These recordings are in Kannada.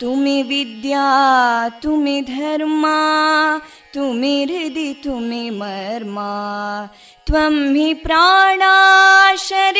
तुमि विद्या तुम्हें धर्मा तुम्हें हृदि तुम्हें मर्मा. त्वं हि प्राणा शरीरे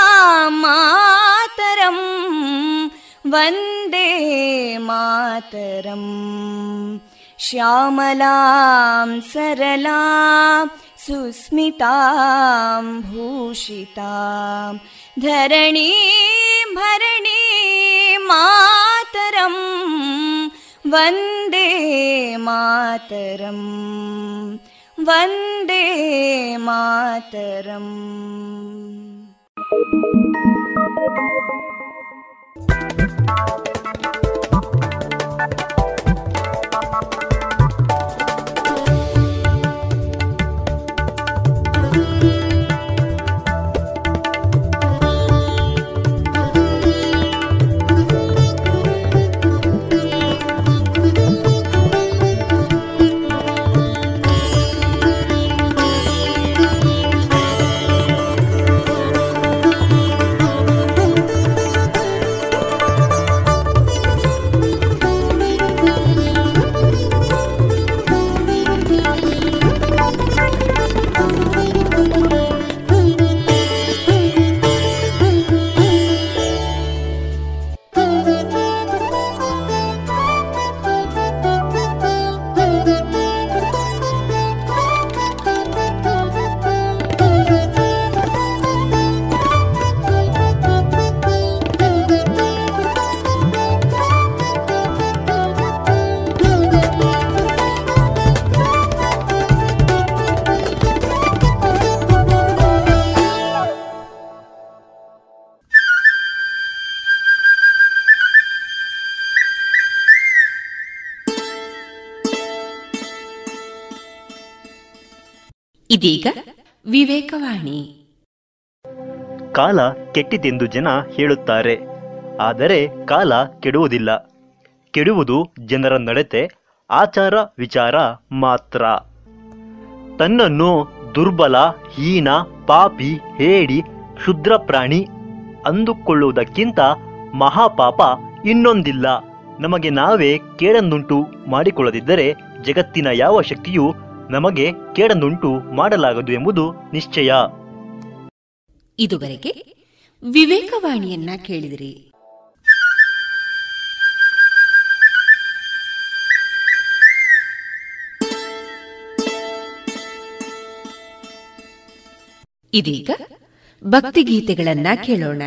मातरम् वन्दे मातरम् श्यामलां सरलां सुस्मितां भूषितां धरणीं भरणीं मातरम् वन्दे मातरम् वन्दे मातरम् Thank you. ಇದೀಗ ವಿವೇಕವಾಣಿ. ಕಾಲ ಕೆಟ್ಟಿತೆಂದು ಜನ ಹೇಳುತ್ತಾರೆ. ಆದರೆ ಕಾಲ ಕೆಡುವುದಿಲ್ಲ. ಕೆಡುವುದು ಜನರ ನಡತೆ, ಆಚಾರ, ವಿಚಾರ ಮಾತ್ರ. ತನ್ನನ್ನು ದುರ್ಬಲ, ಹೀನ, ಪಾಪಿ, ಹೇಡಿ, ಕ್ಷುದ್ರ ಪ್ರಾಣಿ ಅಂದುಕೊಳ್ಳುವುದಕ್ಕಿಂತ ಮಹಾಪಾಪ ಇನ್ನೊಂದಿಲ್ಲ. ನಮಗೆ ನಾವೇ ಕೇಡನ್ನುಂಟು ಮಾಡಿಕೊಳ್ಳದಿದ್ದರೆ ಜಗತ್ತಿನ ಯಾವ ಶಕ್ತಿಯೂ ನಮಗೆ ಕೇಡನ್ನುಂಟು ಮಾಡಲಾಗದು ಎಂಬುದು ನಿಶ್ಚಯ. ಇದುವರೆಗೆ ವಿವೇಕವಾಣಿಯನ್ನ ಕೇಳಿದಿರಿ. ಇದೀಗ ಭಕ್ತಿಗೀತೆಗಳನ್ನ ಕೇಳೋಣ.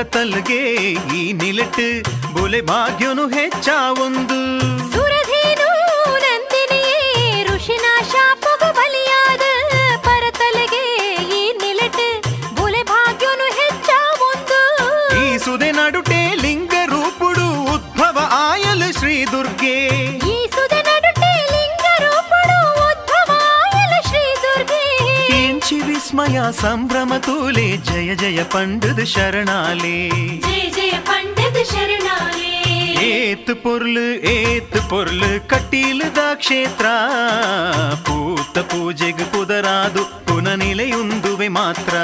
ಪರತಲ್ಗೆ ಈ ನಿಲಟ್ ಬುಲೆ ಭಾಗ್ಯನು ಹೆಚ್ಚ జయ జయ పండుదు శరణాలే ஜெய ஜெய பண்டது சரணாலே ஏத்து பொருள் ஏத்து பொருள் ಕಟ್ಟೀಲದ ಕ್ಷೇತ್ರ ಪೂತ ಪೂಜೆಗೆ ಪುದರಾದು ಪುನನಿಲೆಯುಂದುವೆ ಮಾತ್ರ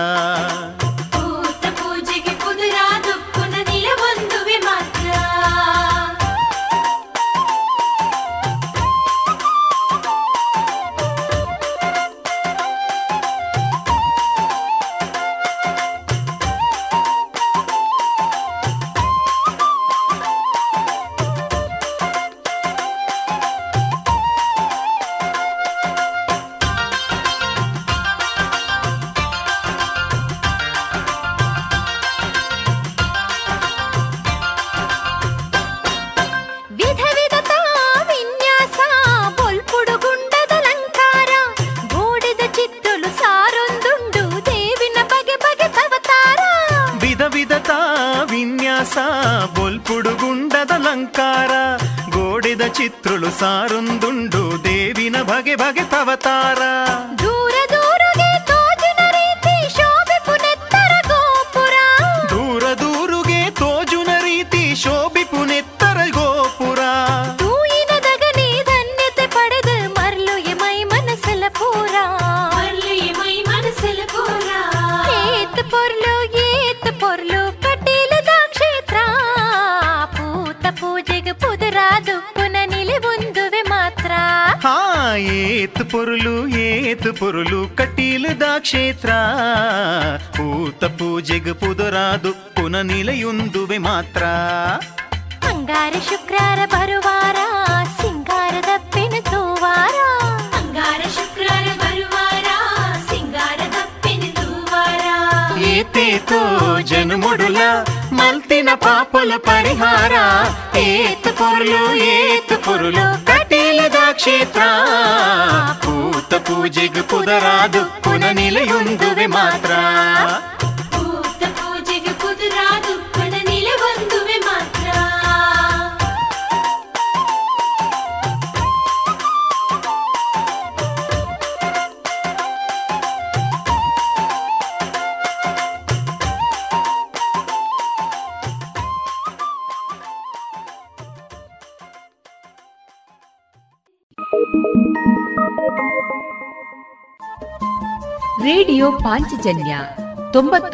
acelerado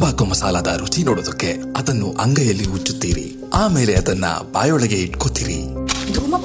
ತಂಬಾಕು ಮಸಾಲದ ರುಚಿ ನೋಡೋದಕ್ಕೆ ಅದನ್ನು ಅಂಗೈಯಲ್ಲಿ ಉಚ್ಚುತ್ತೀರಿ. ಆಮೇಲೆ ಅದನ್ನ ಬಾಯೊಳಗೆ ಇಟ್ಕೋತೀರಿ.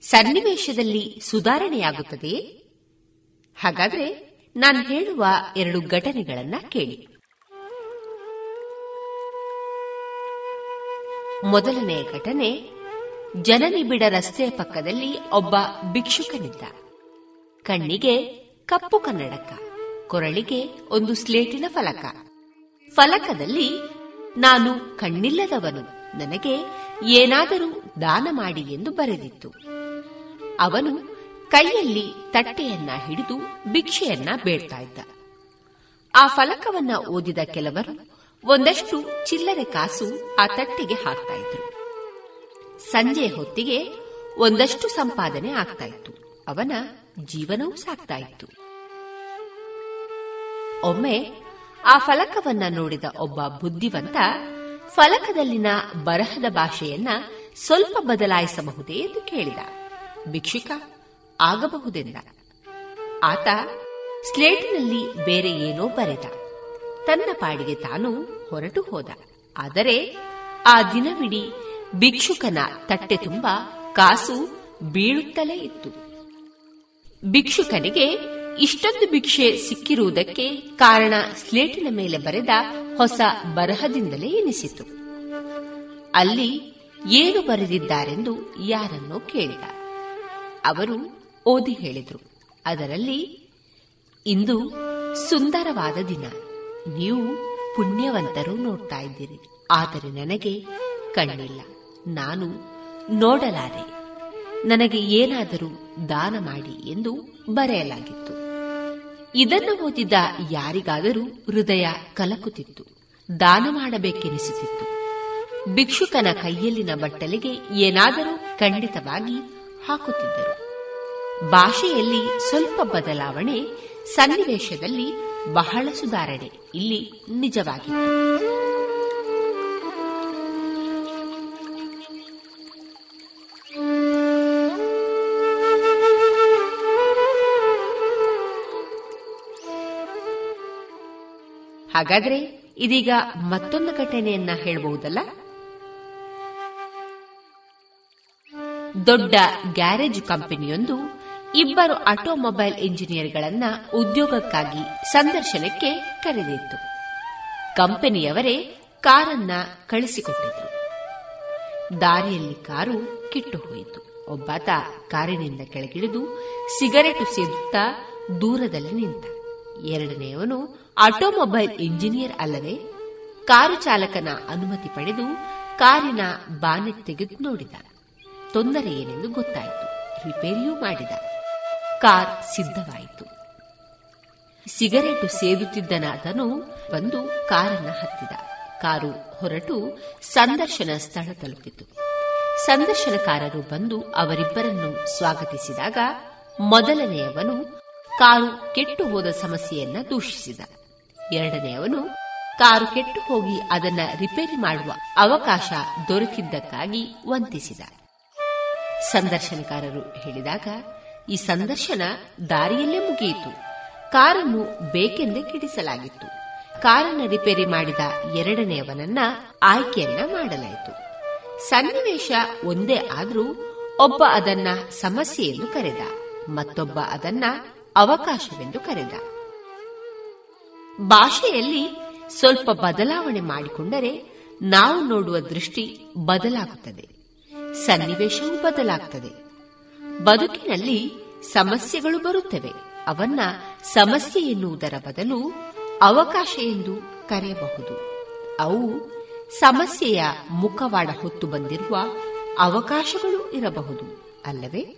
ಸನ್ನಿವೇಶದಲ್ಲಿ ಸುಧಾರಣೆಯಾಗುತ್ತದೆ? ಹಾಗಾದ್ರೆ ನಾನು ಹೇಳುವ ಎರಡು ಘಟನೆಗಳನ್ನ ಕೇಳಿ. ಮೊದಲನೆಯ ಘಟನೆ ಜನನಿಬಿಡ ರಸ್ತೆಯ ಪಕ್ಕದಲ್ಲಿ ಒಬ್ಬ ಭಿಕ್ಷುಕನಿದ್ದ. ಕಣ್ಣಿಗೆ ಕಪ್ಪು ಕನ್ನಡಕ, ಕೊರಳಿಗೆ ಒಂದು ಸ್ಲೇಟಿನ ಫಲಕ. ಫಲಕದಲ್ಲಿ, ನಾನು ಕಣ್ಣಿಲ್ಲದವನು, ನನಗೆ ಏನಾದರೂ ದಾನ ಮಾಡಿ ಎಂದು ಬರೆದಿತ್ತು. ಅವನು ಕೈಯಲ್ಲಿ ತಟ್ಟೆಯನ್ನ ಹಿಡಿದು ಭಿಕ್ಷೆಯನ್ನ ಬೇಡ್ತಾ ಇದ್ದ ಆ ಫಲಕವನ್ನ ಓದಿದ ಕೆಲವರು ಒಂದಷ್ಟು ಚಿಲ್ಲರೆ ಕಾಸು ಆ ತಟ್ಟೆಗೆ ಹಾಕ್ತಾ ಇದ್ರು ಸಂಜೆ ಹೊತ್ತಿಗೆ ಒಂದಷ್ಟು ಸಂಪಾದನೆ ಆಗ್ತಾ ಇತ್ತು ಅವನ ಜೀವನವೂ ಸಾಕ್ತಾ ಇತ್ತು ಒಮ್ಮೆ ಆ ಫಲಕವನ್ನ ನೋಡಿದ ಒಬ್ಬ ಬುದ್ಧಿವಂತ ಫಲಕದಲ್ಲಿನ ಬರಹದ ಭಾಷೆಯನ್ನ ಸ್ವಲ್ಪ ಬದಲಾಯಿಸಬಹುದೇ ಎಂದು ಕೇಳಿದ. ಭಿಕ್ಷುಕ ಆಗಬಹುದೆಂದ. ಆತ ಸ್ಲೇಟಿನಲ್ಲಿ ಬೇರೆ ಏನೋ ಬರೆದ. ತನ್ನ ಪಾಡಿಗೆ ತಾನು ಹೊರಟು ಹೋದ. ಆದರೆ ಆ ದಿನವಿಡೀ ಭಿಕ್ಷುಕನ ತಟ್ಟೆ ತುಂಬ ಕಾಸು ಬೀಳುತ್ತಲೇ ಇತ್ತು. ಭಿಕ್ಷುಕನಿಗೆ ಇಷ್ಟೊಂದು ಭಿಕ್ಷೆ ಸಿಕ್ಕಿರುವುದಕ್ಕೆ ಕಾರಣ ಸ್ಲೇಟಿನ ಮೇಲೆ ಬರೆದ ಹೊಸ ಬರಹದಿಂದಲೇ ಎನಿಸಿತು. ಅಲ್ಲಿ ಏನು ಬರೆದಿದ್ದಾರೆಂದು ಯಾರನ್ನೋ ಕೇಳಿದ. ಅವರು ಓದಿ ಹೇಳಿದರು. ಅದರಲ್ಲಿ, ಇಂದು ಸುಂದರವಾದ ದಿನ. ನೀವು ಪುಣ್ಯವಂತರು ನೋಡ್ತಾ ಇದ್ದೀರಿ. ಆದರೆ ನನಗೆ ಕಣ್ಣಿಲ್ಲ. ನಾನು ನೋಡಲಾರೆ. ನನಗೆ ಏನಾದರೂ ದಾನ ಮಾಡಿ ಎಂದು ಬರೆಯಲಾಗಿತ್ತು. ಇದನ್ನು ಓದಿದ ಯಾರಿಗಾದರೂ ಹೃದಯ ಕಲಕುತ್ತಿತ್ತು. ದಾನ ಮಾಡಬೇಕೆನಿಸುತ್ತಿತ್ತು. ಭಿಕ್ಷುಕನ ಕೈಯಲ್ಲಿನ ಬಟ್ಟಲಿಗೆ ಏನಾದರೂ ಖಂಡಿತವಾಗಿ ಹಾಕುತ್ತಿದ್ದರು. ಭಾಷೆಯಲ್ಲಿ ಸ್ವಲ್ಪ ಬದಲಾವಣೆ ಸನ್ನಿವೇಶದಲ್ಲಿ ಬಹಳ ಸುಧಾರಣೆ ಇಲ್ಲಿ ನಿಜವಾಗಿ ಹಾಗಾದ್ರೆ ಇದೀಗ ಮತ್ತೊಂದು ಘಟನೆಯನ್ನ ಹೇಳಬಹುದಲ್ಲ ದೊಡ್ಡ ಗ್ಯಾರೇಜ್ ಕಂಪನಿಯೊಂದು ಇಬ್ಬರು ಆಟೋಮೊಬೈಲ್ ಇಂಜಿನಿಯರ್ಗಳನ್ನ ಉದ್ಯೋಗಕ್ಕಾಗಿ ಸಂದರ್ಶನಕ್ಕೆ ಕರೆದಿತ್ತು. ಕಂಪನಿಯವರೇ ಕಾರನ್ನ ಕಳಿಸಿಕೊಟ್ಟಿದ್ರು. ದಾರಿಯಲ್ಲಿ ಕಾರು ಕಿಟ್ಟು ಹೋಯಿತು ಒಬ್ಬಾತ ಕಾರಿನಿಂದ ಕೆಳಗಿಳಿದು ಸಿಗರೆಟ್ ಸೇದುತ್ತಾ ದೂರದಲ್ಲಿ ನಿಂತ. ಎರಡನೆಯವನು ಆಟೋಮೊಬೈಲ್ ಇಂಜಿನಿಯರ್ ಅಲ್ಲದೆ ಕಾರು ಚಾಲಕನ ಅನುಮತಿ ಪಡೆದು ಕಾರಿನ ಬಾನೆಟ್ ತೆಗೆದು ನೋಡಿದ. ತೊಂದರೆ ಏನೆಂದು ಗೊತ್ತಾಯಿತು. ರಿಪೇರಿಯೂ ಮಾಡಿದ. ಕಾರ್ ಸಿದ್ಧವಾಯಿತು. ಸಿಗರೇಟು ಸೇದುತ್ತಿದ್ದನಾದನು ಬಂದು ಕಾರನ್ನು ಹತ್ತಿದ. ಕಾರು ಹೊರಟು ಸಂದರ್ಶನ ಸ್ಥಳ ತಲುಪಿತು. ಸಂದರ್ಶನಕಾರರು ಬಂದು ಅವರಿಬ್ಬರನ್ನು ಸ್ವಾಗತಿಸಿದಾಗ ಮೊದಲನೆಯವನು ಕಾರು ಕೆಟ್ಟು ಹೋದ ಸಮಸ್ಯೆಯನ್ನ ದೂಷಿಸಿದ. ಎರಡನೆಯವನು ಕಾರು ಕೆಟ್ಟು ಹೋಗಿ ಅದನ್ನ ರಿಪೇರಿ ಮಾಡುವ ಅವಕಾಶ ದೊರಕಿದ್ದಕ್ಕಾಗಿ ವಂತಿಸಿದ. ಸಂದರ್ಶನಕಾರರು ಹೇಳಿದಾಗ, ಈ ಸಂದರ್ಶನ ದಾರಿಯಲ್ಲೇ ಮುಗಿಯಿತು. ಕಾರನ್ನು ಬೇಕೆಂದೇ ಕಿಡಿಸಲಾಗಿತ್ತು. ಕಾರನ್ನು ರಿಪೇರಿ ಮಾಡಿದ ಎರಡನೆಯವನನ್ನ ಆಯ್ಕೆಯನ್ನ ಮಾಡಲಾಯಿತು. ಸನ್ನಿವೇಶ ಒಂದೇ ಆದರೂ ಒಬ್ಬ ಅದನ್ನ ಸಮಸ್ಯೆ ಎಂದು ಕರೆದ, ಮತ್ತೊಬ್ಬ ಅದನ್ನ ಅವಕಾಶವೆಂದು ಕರೆದ. ಭಾಷೆಯಲ್ಲಿ ಸ್ವಲ್ಪ ಬದಲಾವಣೆ ಮಾಡಿಕೊಂಡರೆ ನಾವು ನೋಡುವ ದೃಷ್ಟಿ ಬದಲಾಗುತ್ತದೆ. ಸನ್ನಿವೇಶವೂ ಬದಲಾಗ್ತದೆ. ಬದುಕಿನಲ್ಲಿ ಸಮಸ್ಯೆಗಳು ಬರುತ್ತವೆ. ಅವನ್ನ ಸಮಸ್ಯೆ ಎನ್ನುವುದರ ಬದಲು ಅವಕಾಶ ಎಂದು ಕರೆಯಬಹುದು. ಅವು ಸಮಸ್ಯೆಯ ಮುಖವಾಡ ಹೊತ್ತು ಬಂದಿರುವ ಅವಕಾಶಗಳು ಇರಬಹುದು. ಅಲ್ಲವೇ?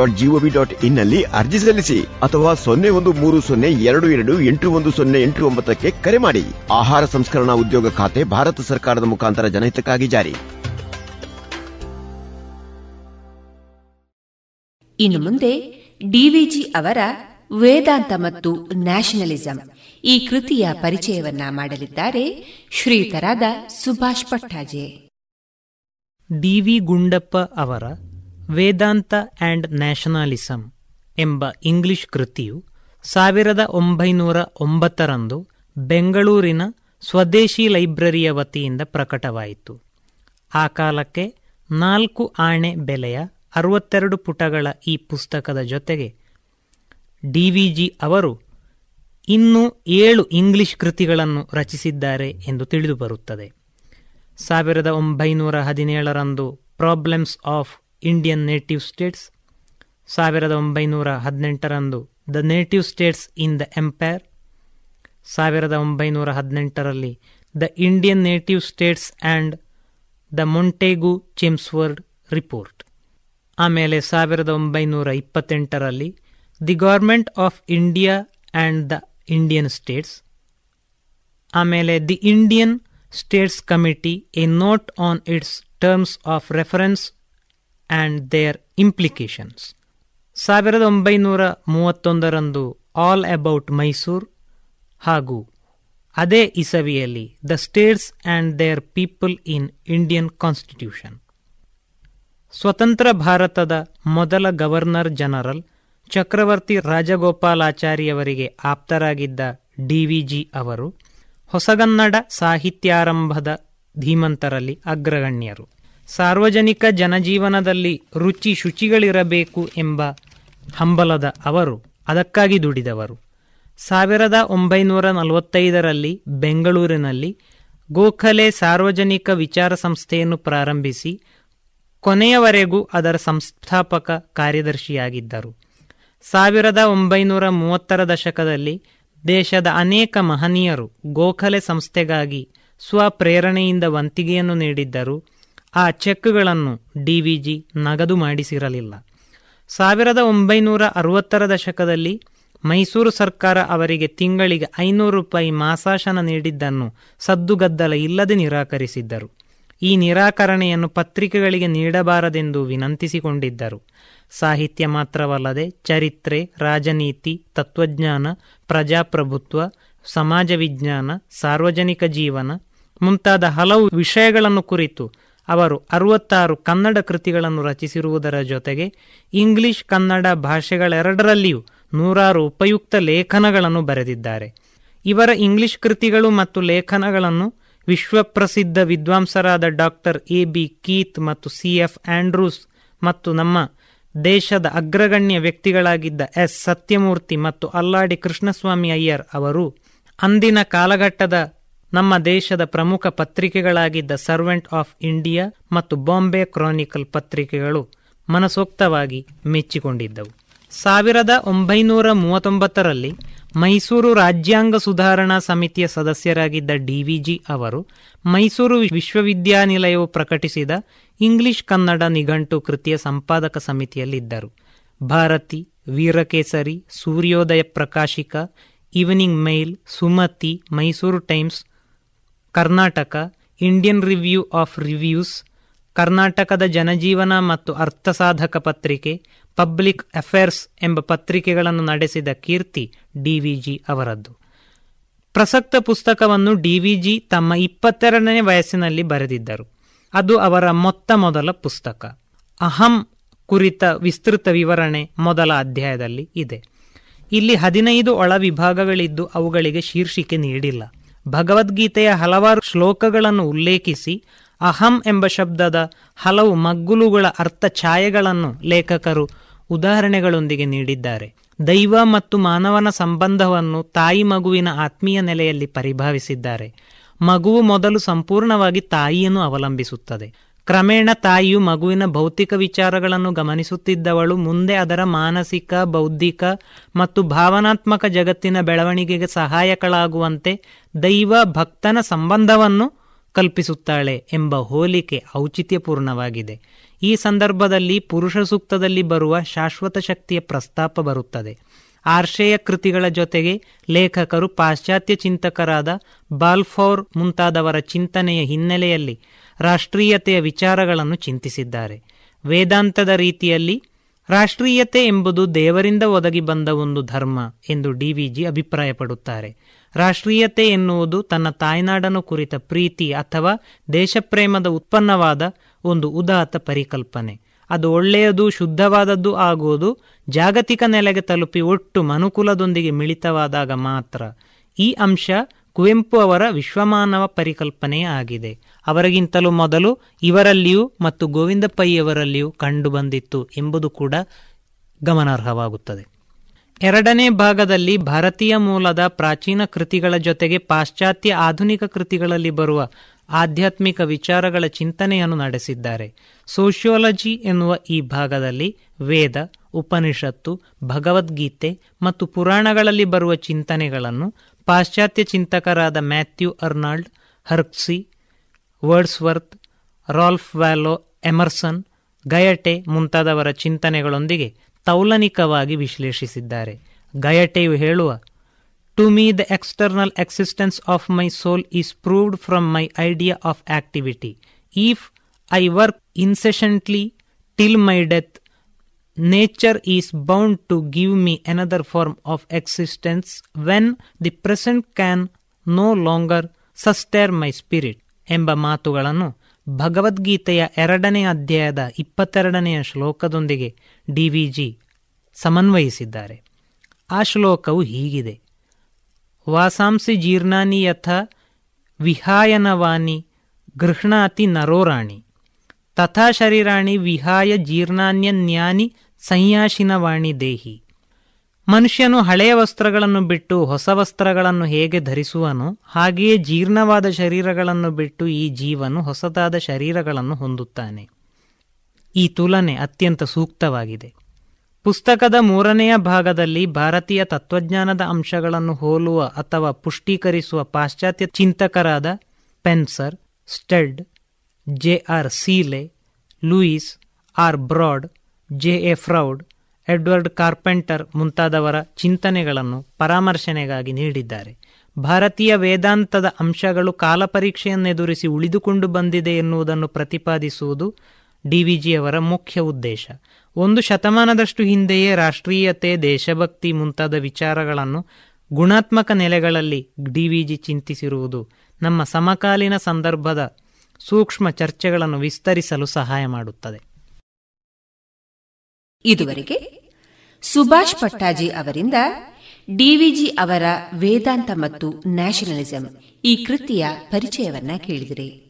dot GOV dot ಇನ್ನಲ್ಲಿ ಅರ್ಜಿ ಸಲ್ಲಿಸಿ ಅಥವಾ ಸೊನ್ನೆ ಒಂದು ಮೂರು ಸೊನ್ನೆ ಎರಡು ಎರಡು ಎಂಟು ಒಂದು ಸೊನ್ನೆ ಎಂಟು ಒಂಬತ್ತಕ್ಕೆ ಕರೆ ಮಾಡಿ. ಆಹಾರ ಸಂಸ್ಕರಣಾ ಉದ್ಯೋಗ ಖಾತೆ ಭಾರತ ಸರ್ಕಾರದ ಮುಖಾಂತರ ಜನಹಿತಕ್ಕಾಗಿ ಜಾರಿ. ಇನ್ನು ಮುಂದೆ ಡಿವಿಜಿ ಅವರ ವೇದಾಂತ ಮತ್ತು ನ್ಯಾಷನಲಿಸಂ. ಈ ಕೃತಿಯ ಪರಿಚಯವನ್ನ ಮಾಡಲಿದ್ದಾರೆ ಶ್ರೀಯುತರಾದ ಸುಭಾಷ್ ಪಟ್ಟಾಜೆ ಡಿವಿ ಗುಂಡಪ್ಪ ಅವರ ವೇದಾಂತ ಆ್ಯಂಡ್ ನ್ಯಾಷನಲಿಸಂ ಎಂಬ ಇಂಗ್ಲಿಷ್ ಕೃತಿಯು ಸಾವಿರದ ಒಂಬೈನೂರ ಒಂಬತ್ತರಂದು ಬೆಂಗಳೂರಿನ ಸ್ವದೇಶಿ ಲೈಬ್ರರಿಯ ವತಿಯಿಂದ ಪ್ರಕಟವಾಯಿತು. ಆ ಕಾಲಕ್ಕೆ ನಾಲ್ಕು ಆಣೆ ಬೆಲೆಯ ಅರವತ್ತೆರಡು ಪುಟಗಳ ಈ ಪುಸ್ತಕದ ಜೊತೆಗೆ ಡಿವಿಜಿ ಅವರು ಇನ್ನೂ ಏಳು ಇಂಗ್ಲಿಷ್ ಕೃತಿಗಳನ್ನು ರಚಿಸಿದ್ದಾರೆ ಎಂದು ತಿಳಿದುಬರುತ್ತದೆ. ಸಾವಿರದ ಒಂಬೈನೂರ ಹದಿನೇಳರಂದು problems of Indian native states ಸಾವಿರದ ಒಂಬೈನೂರ ಹದಿನೆಂಟರಂದು the native states in the empire ಸಾವಿರದ ಒಂಬೈನೂರ ಹದಿನೆಂಟರಲ್ಲಿ the Indian native states and the Montagu Chelmsford report ಆಮೇಲೆ ಸಾವಿರದ ಒಂಬೈನೂರ ಇಪ್ಪತ್ತೆಂಟರಲ್ಲಿ the government of India and the Indian states ಆಮೇಲೆ the Indian states committee a note on its terms of reference and their implications ಸಾವಿರದ ಒಂಬೈನೂರ ಮೂವತ್ತೊಂದರಂದು ಆಲ್ ಅಬೌಟ್ ಮೈಸೂರ್ ಹಾಗೂ ಅದೇ ಇಸವಿಯಲ್ಲಿ the states and their people in Indian constitution ಸ್ವತಂತ್ರ ಭಾರತದ ಮೊದಲ ಗವರ್ನರ್ ಜನರಲ್ ಚಕ್ರವರ್ತಿ ರಾಜಗೋಪಾಲಾಚಾರಿಯವರಿಗೆ ಆಪ್ತರಾಗಿದ್ದ ಡಿವಿಜಿ ಅವರು ಹೊಸಗನ್ನಡ ಸಾಹಿತ್ಯಾರಂಭದ ಧೀಮಂತರಲ್ಲಿ ಅಗ್ರಗಣ್ಯರು. ಸಾರ್ವಜನಿಕ ಜನಜೀವನದಲ್ಲಿ ರುಚಿ ಶುಚಿಗಳಿರಬೇಕು ಎಂಬ ಹಂಬಲದ ಅವರು ಅದಕ್ಕಾಗಿ ದುಡಿದವರು. ಸಾವಿರದ ಒಂಬೈನೂರ ನಲವತ್ತೈದರಲ್ಲಿ ಬೆಂಗಳೂರಿನಲ್ಲಿ ಗೋಖಲೆ ಸಾರ್ವಜನಿಕ ವಿಚಾರ ಸಂಸ್ಥೆಯನ್ನು ಪ್ರಾರಂಭಿಸಿ ಕೊನೆಯವರೆಗೂ ಅದರ ಸಂಸ್ಥಾಪಕ ಕಾರ್ಯದರ್ಶಿಯಾಗಿದ್ದರು. ಸಾವಿರದ ಒಂಬೈನೂರ ಮೂವತ್ತರ ದಶಕದಲ್ಲಿ ದೇಶದ ಅನೇಕ ಮಹನೀಯರು ಗೋಖಲೆ ಸಂಸ್ಥೆಗಾಗಿ ಸ್ವಪ್ರೇರಣೆಯಿಂದ ವಂತಿಗೆಯನ್ನು ನೀಡಿದ್ದರು. ಆ ಚೆಕ್ಗಳನ್ನು ಡಿ ವಿ ಜಿ ನಗದು ಮಾಡಿಸಿರಲಿಲ್ಲ. ಸಾವಿರದ ಒಂಬೈನೂರ ಅರವತ್ತರ ದಶಕದಲ್ಲಿ ಮೈಸೂರು ಸರ್ಕಾರ ಅವರಿಗೆ ತಿಂಗಳಿಗೆ ಐನೂರು ರೂಪಾಯಿ ಮಾಸಾಶನ ನೀಡಿದ್ದನ್ನು ಸದ್ದುಗದ್ದಲ ಇಲ್ಲದೆ ನಿರಾಕರಿಸಿದ್ದರು. ಈ ನಿರಾಕರಣೆಯನ್ನು ಪತ್ರಿಕೆಗಳಿಗೆ ನೀಡಬಾರದೆಂದು ವಿನಂತಿಸಿಕೊಂಡಿದ್ದರು. ಸಾಹಿತ್ಯ ಮಾತ್ರವಲ್ಲದೆ ಚರಿತ್ರೆ, ರಾಜನೀತಿ, ತತ್ವಜ್ಞಾನ, ಪ್ರಜಾಪ್ರಭುತ್ವ, ಸಮಾಜ ವಿಜ್ಞಾನ, ಸಾರ್ವಜನಿಕ ಜೀವನ ಮುಂತಾದ ಹಲವು ವಿಷಯಗಳನ್ನು ಕುರಿತು ಅವರು ಅರವತ್ತಾರು ಕನ್ನಡ ಕೃತಿಗಳನ್ನು ರಚಿಸಿರುವುದರ ಜೊತೆಗೆ ಇಂಗ್ಲಿಷ್, ಕನ್ನಡ ಭಾಷೆಗಳೆರಡರಲ್ಲಿಯೂ ನೂರಾರು ಉಪಯುಕ್ತ ಲೇಖನಗಳನ್ನು ಬರೆದಿದ್ದಾರೆ. ಇವರ ಇಂಗ್ಲಿಷ್ ಕೃತಿಗಳು ಮತ್ತು ಲೇಖನಗಳನ್ನು ವಿಶ್ವಪ್ರಸಿದ್ಧ ವಿದ್ವಾಂಸರಾದ ಡಾಕ್ಟರ್ ಎ. ಬಿ. ಕೀತ್ ಮತ್ತು ಸಿ. ಎಫ್. ಆಂಡ್ರೂಸ್ ಮತ್ತು ನಮ್ಮ ದೇಶದ ಅಗ್ರಗಣ್ಯ ವ್ಯಕ್ತಿಗಳಾಗಿದ್ದ ಎಸ್. ಸತ್ಯಮೂರ್ತಿ ಮತ್ತು ಅಲ್ಲಾಡಿ ಕೃಷ್ಣಸ್ವಾಮಿ ಅಯ್ಯರ್ ಅವರು ಅಂದಿನ ಕಾಲಘಟ್ಟದ ನಮ್ಮ ದೇಶದ ಪ್ರಮುಖ ಪತ್ರಿಕೆಗಳಾಗಿದ್ದ ಸರ್ವೆಂಟ್ ಆಫ್ ಇಂಡಿಯಾ ಮತ್ತು ಬಾಂಬೆ ಕ್ರಾನಿಕಲ್ ಪತ್ರಿಕೆಗಳು ಮನಸೋಕ್ತವಾಗಿ ಮೆಚ್ಚಿಕೊಂಡಿದ್ದವು. ಸಾವಿರದ ಒಂಬೈನೂರ ಮೂವತ್ತೊಂಬತ್ತರಲ್ಲಿ ಮೈಸೂರು ರಾಜ್ಯಾಂಗ ಸುಧಾರಣಾ ಸಮಿತಿಯ ಸದಸ್ಯರಾಗಿದ್ದ ಡಿವಿಜಿ ಅವರು ಮೈಸೂರು ವಿಶ್ವವಿದ್ಯಾನಿಲಯವು ಪ್ರಕಟಿಸಿದ ಇಂಗ್ಲಿಷ್ ಕನ್ನಡ ನಿಘಂಟು ಕೃತಿಯ ಸಂಪಾದಕ ಸಮಿತಿಯಲ್ಲಿದ್ದರು. Bharati, Veerakesari, Suryodaya Prakashika, evening mail, Sumati, Mysuru times Karnataka Indian review of reviews ಕರ್ನಾಟಕದ ಜನಜೀವನ ಮತ್ತು ಅರ್ಥಸಾಧಕ ಪತ್ರಿಕೆ ಪಬ್ಲಿಕ್ ಅಫೇರ್ಸ್ ಎಂಬ ಪತ್ರಿಕೆಗಳನ್ನು ನಡೆಸಿದ ಕೀರ್ತಿ ಡಿವಿಜಿ ಅವರದ್ದು. ಪ್ರಸಕ್ತ ಪುಸ್ತಕವನ್ನು ಡಿವಿಜಿ ತಮ್ಮ ಇಪ್ಪತ್ತೆರಡನೇ ವಯಸ್ಸಿನಲ್ಲಿ ಬರೆದಿದ್ದರು. ಅದು ಅವರ ಮೊತ್ತ ಮೊದಲ ಪುಸ್ತಕ. ಅಹಂ ಕುರಿತ ವಿಸ್ತೃತ ವಿವರಣೆ ಮೊದಲ ಅಧ್ಯಾಯದಲ್ಲಿ ಇದೆ. ಇಲ್ಲಿ ಹದಿನೈದು ಒಳ ವಿಭಾಗಗಳಿದ್ದು ಅವುಗಳಿಗೆ ಶೀರ್ಷಿಕೆ ನೀಡಿಲ್ಲ. ಭಗವದ್ಗೀತೆಯ ಹಲವಾರು ಶ್ಲೋಕಗಳನ್ನು ಉಲ್ಲೇಖಿಸಿ ಅಹಂ ಎಂಬ ಶಬ್ದದ ಹಲವು ಮಗ್ಗುಲುಗಳ ಅರ್ಥ ಛಾಯೆಗಳನ್ನು ಲೇಖಕರು ಉದಾಹರಣೆಗಳೊಂದಿಗೆ ನೀಡಿದ್ದಾರೆ. ದೈವ ಮತ್ತು ಮಾನವನ ಸಂಬಂಧವನ್ನು ತಾಯಿ ಮಗುವಿನ ಆತ್ಮೀಯ ನೆಲೆಯಲ್ಲಿ ಪರಿಭಾವಿಸಿದ್ದಾರೆ. ಮಗುವು ಮೊದಲು ಸಂಪೂರ್ಣವಾಗಿ ತಾಯಿಯನ್ನು ಅವಲಂಬಿಸುತ್ತದೆ. ಕ್ರಮೇಣ ತಾಯಿಯು ಮಗುವಿನ ಭೌತಿಕ ವಿಚಾರಗಳನ್ನು ಗಮನಿಸುತ್ತಿದ್ದವಳು ಮುಂದೆ ಅದರ ಮಾನಸಿಕ, ಬೌದ್ಧಿಕ ಮತ್ತು ಭಾವನಾತ್ಮಕ ಜಗತ್ತಿನ ಬೆಳವಣಿಗೆಗೆ ಸಹಾಯಕಳಾಗುವಂತೆ ದೈವ ಭಕ್ತನ ಸಂಬಂಧವನ್ನು ಕಲ್ಪಿಸುತ್ತಾಳೆ ಎಂಬ ಹೋಲಿಕೆ ಔಚಿತ್ಯಪೂರ್ಣವಾಗಿದೆ. ಈ ಸಂದರ್ಭದಲ್ಲಿ ಪುರುಷ ಸೂಕ್ತದಲ್ಲಿ ಬರುವ ಶಾಶ್ವತ ಶಕ್ತಿಯ ಪ್ರಸ್ತಾಪ ಬರುತ್ತದೆ. ಆರ್ಷೇಯ ಕೃತಿಗಳ ಜೊತೆಗೆ ಲೇಖಕರು ಪಾಶ್ಚಾತ್ಯ ಚಿಂತಕರಾದ ಬಾಲ್ಫೋರ್ ಮುಂತಾದವರ ಚಿಂತನೆಯ ಹಿನ್ನೆಲೆಯಲ್ಲಿ ರಾಷ್ಟ್ರೀಯತೆಯ ವಿಚಾರಗಳನ್ನು ಚಿಂತಿಸಿದ್ದಾರೆ. ವೇದಾಂತದ ರೀತಿಯಲ್ಲಿ, ರಾಷ್ಟ್ರೀಯತೆ ಎಂಬುದು ದೇವರಿಂದ ಒದಗಿ ಬಂದ ಒಂದು ಧರ್ಮ ಎಂದು ಡಿವಿಜಿ ಅಭಿಪ್ರಾಯಪಡುತ್ತಾರೆ. ರಾಷ್ಟ್ರೀಯತೆ ಎನ್ನುವುದು ತನ್ನ ತಾಯ್ನಾಡನ್ನು ಕುರಿತ ಪ್ರೀತಿ ಅಥವಾ ದೇಶಪ್ರೇಮದ ಉತ್ಪನ್ನವಾದ ಒಂದು ಉದಾತ್ತ ಪರಿಕಲ್ಪನೆ. ಅದು ಒಳ್ಳೆಯದು, ಶುದ್ಧವಾದದ್ದು ಆಗುವುದು, ಜಾಗತಿಕ ನೆಲೆಗೆ ತಲುಪಿ ಒಟ್ಟು ಮನುಕುಲದೊಂದಿಗೆ ಮಿಳಿತವಾದಾಗ ಮಾತ್ರ. ಈ ಅಂಶ ಕುವೆಂಪು ಅವರ ವಿಶ್ವಮಾನವ ಪರಿಕಲ್ಪನೆಯೇ ಆಗಿದೆ. ಅವರಿಗಿಂತಲೂ ಮೊದಲು ಇವರಲ್ಲಿಯೂ ಮತ್ತು ಗೋವಿಂದ ಪೈಯವರಲ್ಲಿಯೂ ಕಂಡುಬಂದಿತ್ತು ಎಂಬುದು ಕೂಡ ಗಮನಾರ್ಹವಾಗುತ್ತದೆ. ಎರಡನೇ ಭಾಗದಲ್ಲಿ ಭಾರತೀಯ ಮೂಲದ ಪ್ರಾಚೀನ ಕೃತಿಗಳ ಜೊತೆಗೆ ಪಾಶ್ಚಾತ್ಯ ಆಧುನಿಕ ಕೃತಿಗಳಲ್ಲಿ ಬರುವ ಆಧ್ಯಾತ್ಮಿಕ ವಿಚಾರಗಳ ಚಿಂತನೆಯನ್ನು ನಡೆಸಿದ್ದಾರೆ. ಸೋಷಿಯಾಲಜಿ ಎನ್ನುವ ಈ ಭಾಗದಲ್ಲಿ ವೇದ, ಉಪನಿಷತ್ತು, ಭಗವದ್ಗೀತೆ ಮತ್ತು ಪುರಾಣಗಳಲ್ಲಿ ಬರುವ ಚಿಂತನೆಗಳನ್ನು ಪಾಶ್ಚಾತ್ಯ ಚಿಂತಕರಾದ Matthew Arnold, ಹರ್ಕ್ಸಿ, Wordsworth, Ralph Waldo, Emerson, Goethe ಮುಂತಾದವರ ಚಿಂತನೆಗಳೊಂದಿಗೆ ತೌಲನಿಕವಾಗಿ ವಿಶ್ಲೇಷಿಸಿದ್ದಾರೆ. ಗಯಟೆಯು ಹೇಳುವ to me the external existence of my soul is proved from my idea of activity if I work incessantly till my death nature is bound to give me another form of existence when the present can no longer sustain my spirit ಎಂಬ ಮಾತುಗಳನ್ನು ಭಗವದ್ಗೀತೆಯ ಎರಡನೇ ಅಧ್ಯಾಯದ ಇಪ್ಪತ್ತೆರಡನೆಯ ಶ್ಲೋಕದೊಂದಿಗೆ ಡಿ ವಿ ಜಿ ಸಮನ್ವಯಿಸಿದ್ದಾರೆ. ಆ ಶ್ಲೋಕವು ಹೀಗಿದೆ. ವಾಸಾಂಸಿ ಜೀರ್ಣಾನಿ ಯಥ ವಿಹಾಯನವಾನಿ ಗೃಹ್ಣಾತಿ ನರೋರಾಣಿ. ತಥಾ ಶರೀರಾಣಿ ವಿಹಾಯ ಜೀರ್ಣಾನ್ಯನ್ಯಾನಿ ಸಂಯಾಶಿನವಾಣಿ ದೇಹಿ. ಮನುಷ್ಯನು ಹಳೆಯ ವಸ್ತ್ರಗಳನ್ನು ಬಿಟ್ಟು ಹೊಸ ವಸ್ತ್ರಗಳನ್ನು ಹೇಗೆ ಧರಿಸುವನು ಹಾಗೆಯೇ ಜೀರ್ಣವಾದ ಶರೀರಗಳನ್ನು ಬಿಟ್ಟು ಈ ಜೀವನು ಹೊಸದಾದ ಶರೀರಗಳನ್ನು ಹೊಂದುತ್ತಾನೆ. ಈ ತುಲನೆ ಅತ್ಯಂತ ಸೂಕ್ತವಾಗಿದೆ. ಪುಸ್ತಕದ ಮೂರನೆಯ ಭಾಗದಲ್ಲಿ ಭಾರತೀಯ ತತ್ವಜ್ಞಾನದ ಅಂಶಗಳನ್ನು ಹೋಲುವ ಅಥವಾ ಪುಷ್ಟೀಕರಿಸುವ ಪಾಶ್ಚಾತ್ಯ ಚಿಂತಕರಾದ Spencer, Stead J R Seeley, Lewis R Broad, J A Froude, Edward Carpenter ಮುಂತಾದವರ ಚಿಂತನೆಗಳನ್ನು ಪರಾಮರ್ಶನೆಗಾಗಿ ನೀಡಿದ್ದಾರೆ. ಭಾರತೀಯ ವೇದಾಂತದ ಅಂಶಗಳು ಕಾಲಪರೀಕ್ಷೆಯನ್ನೆದುರಿಸಿ ಉಳಿದುಕೊಂಡು ಬಂದಿದೆ ಎನ್ನುವುದನ್ನು ಪ್ರತಿಪಾದಿಸುವುದು ಡಿವಿಜಿಯವರ ಮುಖ್ಯ ಉದ್ದೇಶ. ಒಂದು ಶತಮಾನದಷ್ಟು ಹಿಂದೆಯೇ ರಾಷ್ಟ್ರೀಯತೆ, ದೇಶಭಕ್ತಿ ಮುಂತಾದ ವಿಚಾರಗಳನ್ನು ಗುಣಾತ್ಮಕ ನೆಲೆಗಳಲ್ಲಿ ಡಿವಿಜಿ ಚಿಂತಿಸಿರುವುದು ನಮ್ಮ ಸಮಕಾಲೀನ ಸಂದರ್ಭದ ಸೂಕ್ಷ್ಮ ಚರ್ಚೆಗಳನ್ನು ವಿಸ್ತರಿಸಲು ಸಹಾಯ ಮಾಡುತ್ತದೆ. ಇದುವರೆಗೆ ಸುಭಾಷ್ ಪಟ್ಟಾಜಿ ಅವರಿಂದ ಡಿವಿಜಿ ಅವರ ವೇದಾಂತ ಮತ್ತು ನ್ಯಾಷನಲಿಸಂ ಈ ಕೃತಿಯ ಪರಿಚಯವನ್ನ ಕೇಳಿದಿರಿ.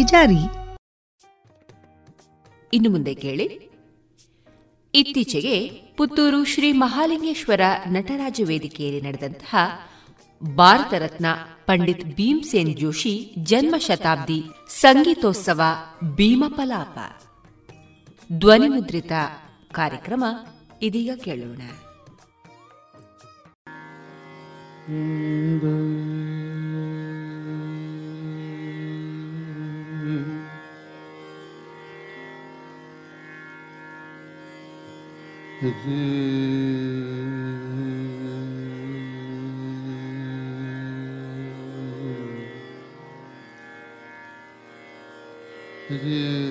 ಆಗಿ ಜಾರಿ. ಇನ್ನು ಮುಂದೆ ಕೇಳಿ. ಇತ್ತೀಚೆಗೆ ಪುತ್ತೂರು ಶ್ರೀ ಮಹಾಲಿಂಗೇಶ್ವರ ನಟರಾಜ ವೇದಿಕೆಯಲ್ಲಿ ನಡೆದಂತಹ ಭಾರತ ರತ್ನ ಪಂಡಿತ್ ಭೀಮ್ಸೇನ್ ಜೋಶಿ ಜನ್ಮ ಶತಾಬ್ದಿ ಸಂಗೀತೋತ್ಸವ ಭೀಮಪಲಾಪ ಧ್ವನಿಮುದ್ರಿತ ಕಾರ್ಯಕ್ರಮ ಇದೀಗ ಕೇಳೋಣ. Mm-hmm. It is.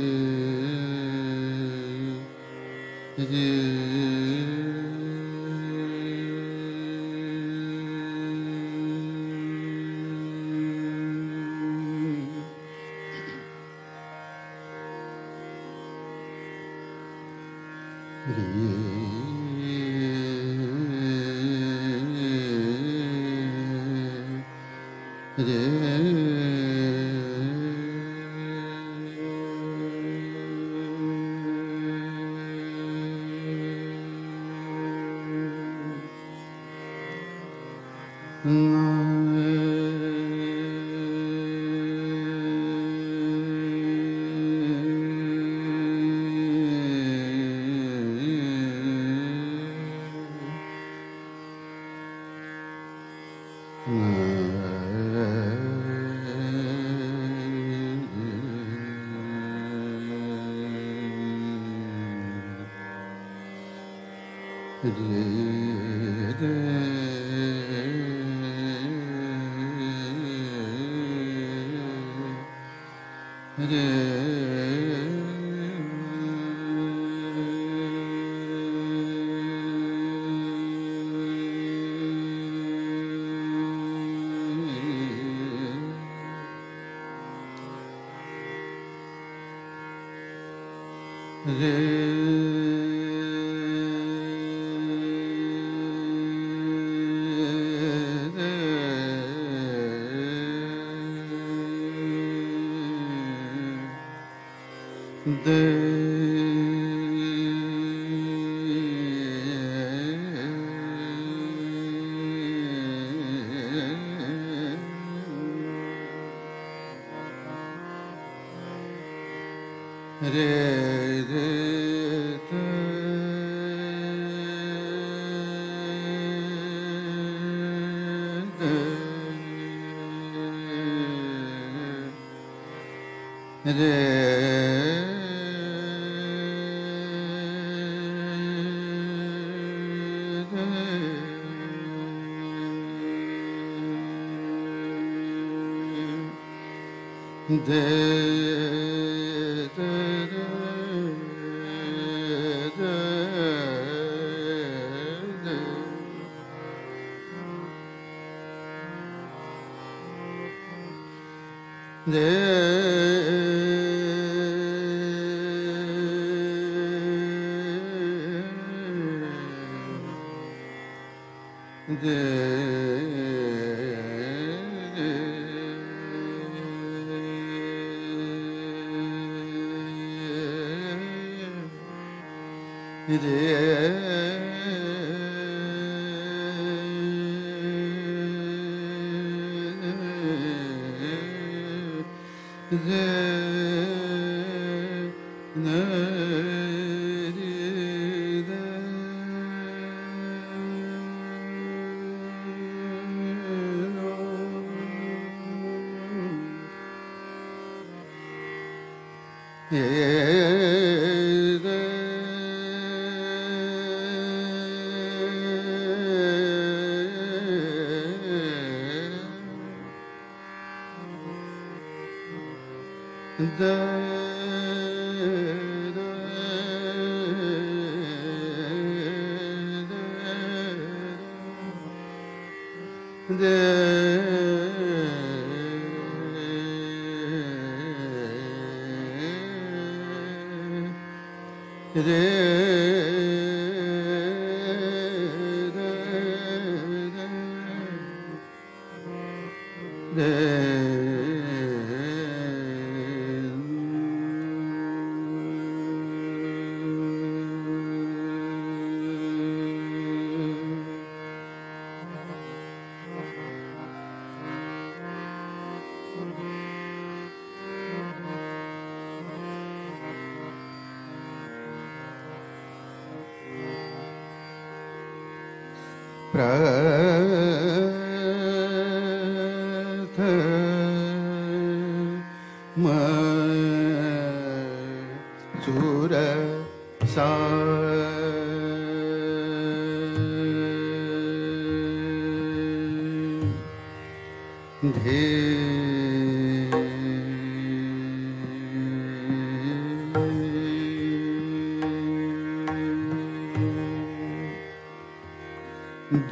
ಸುರ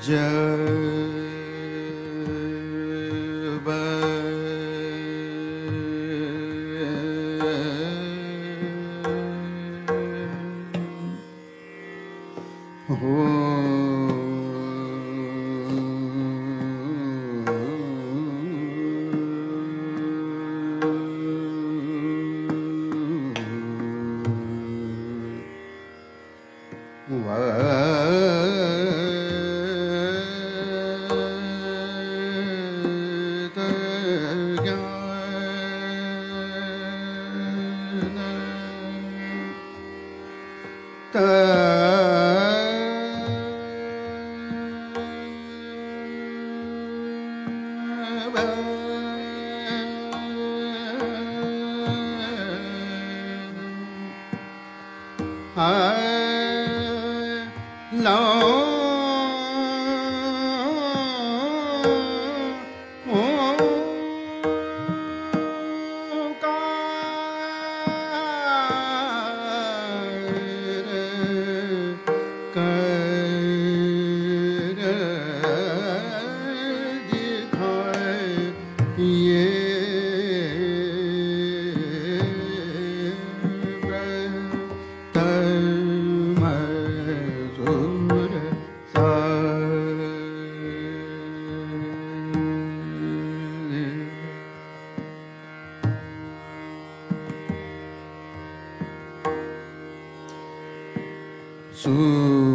Judge. Ooh.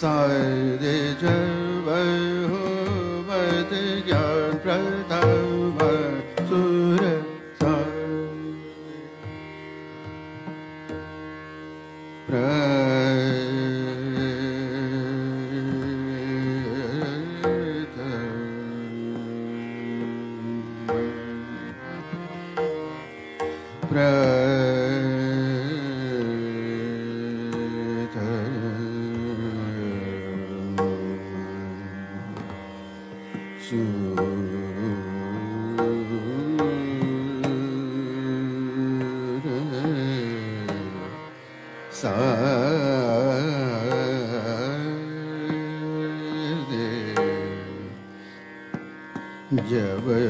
在 जय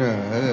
人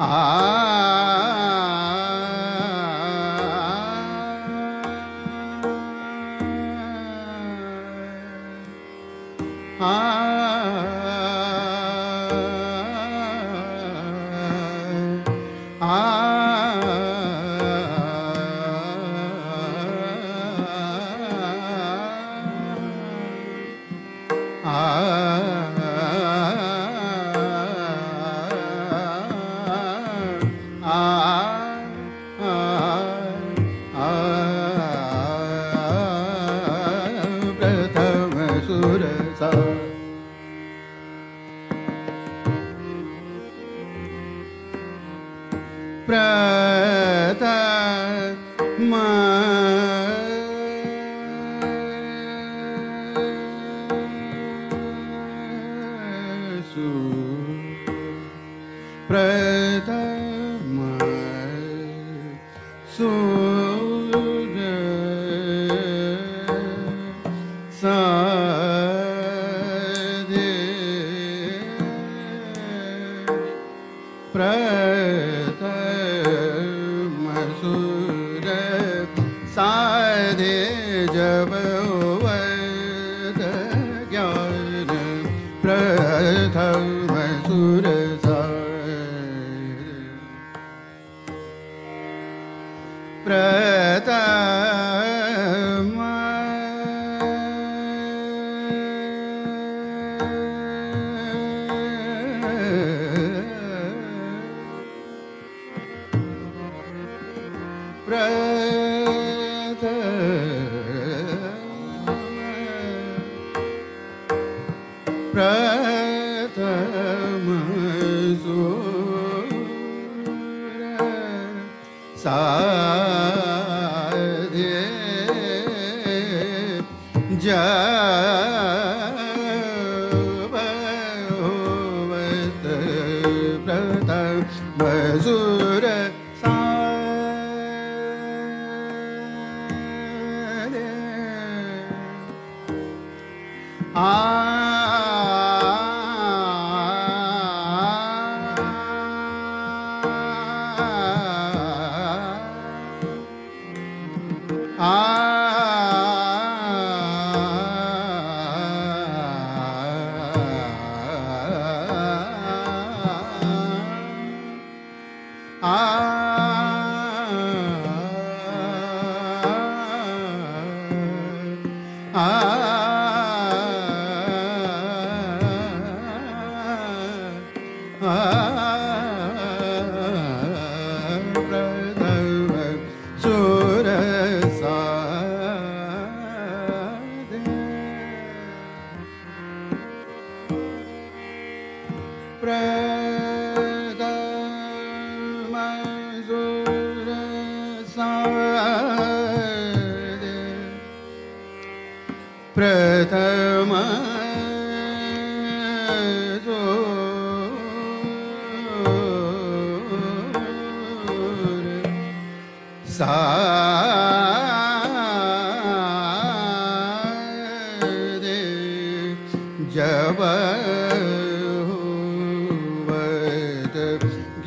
啊。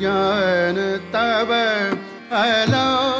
ज्ञान तव hello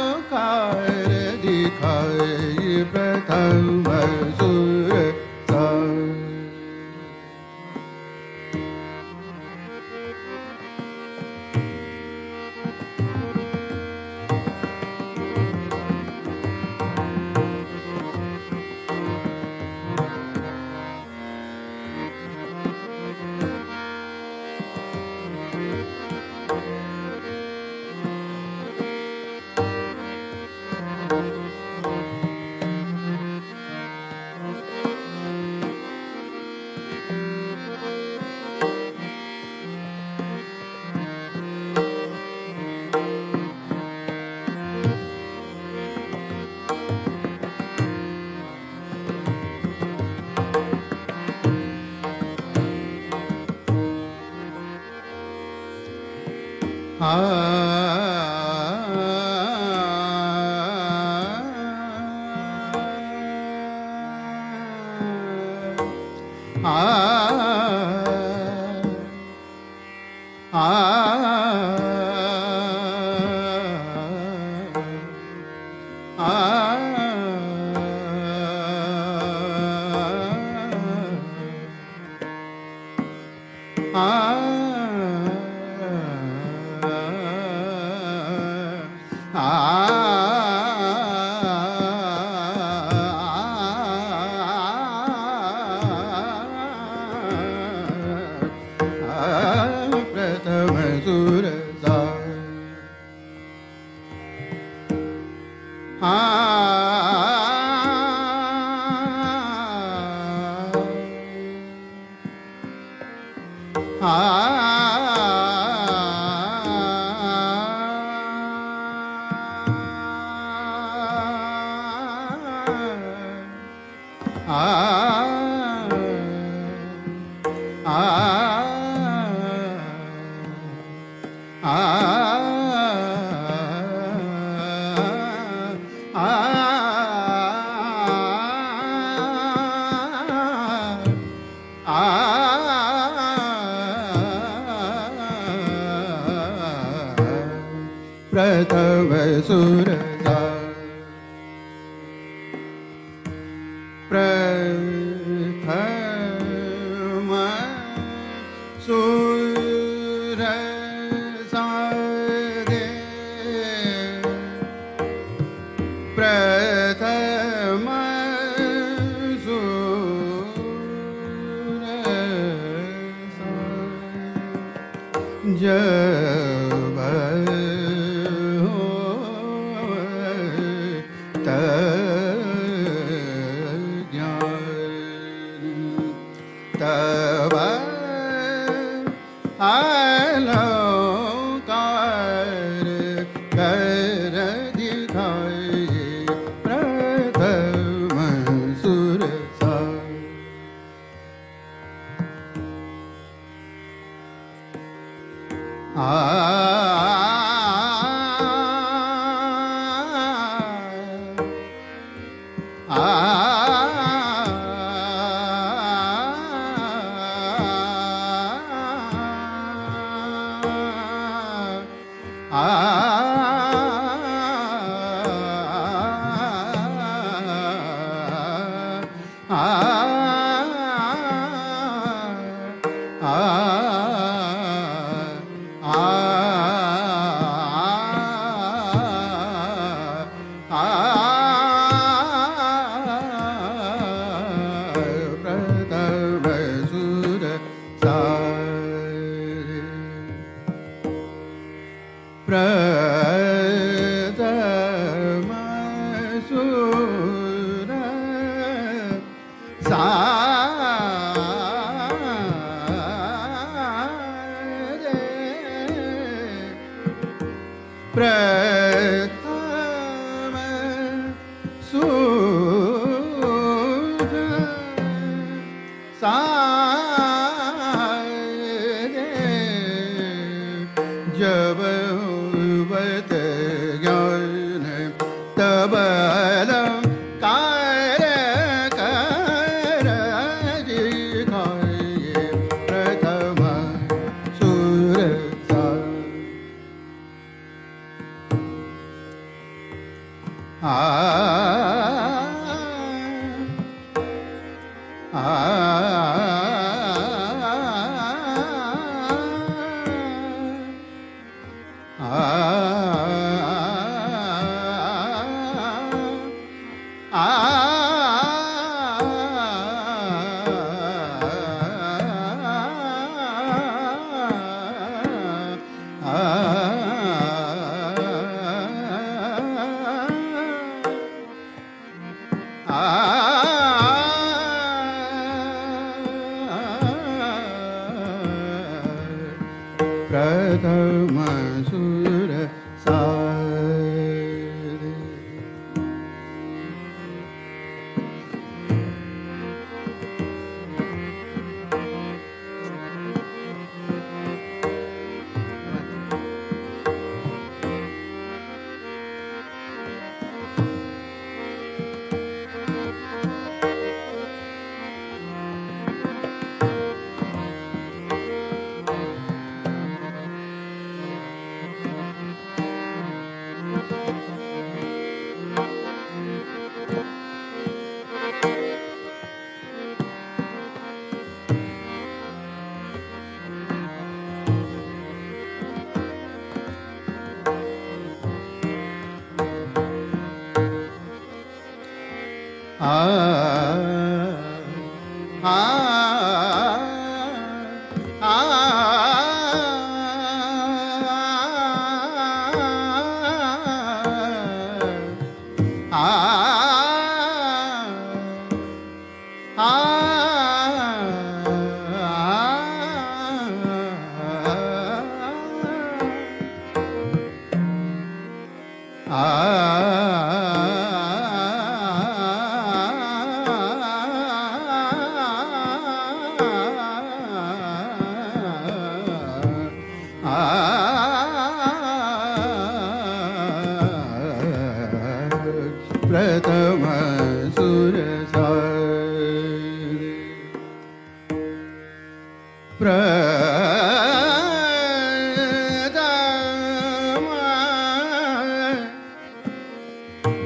Pradama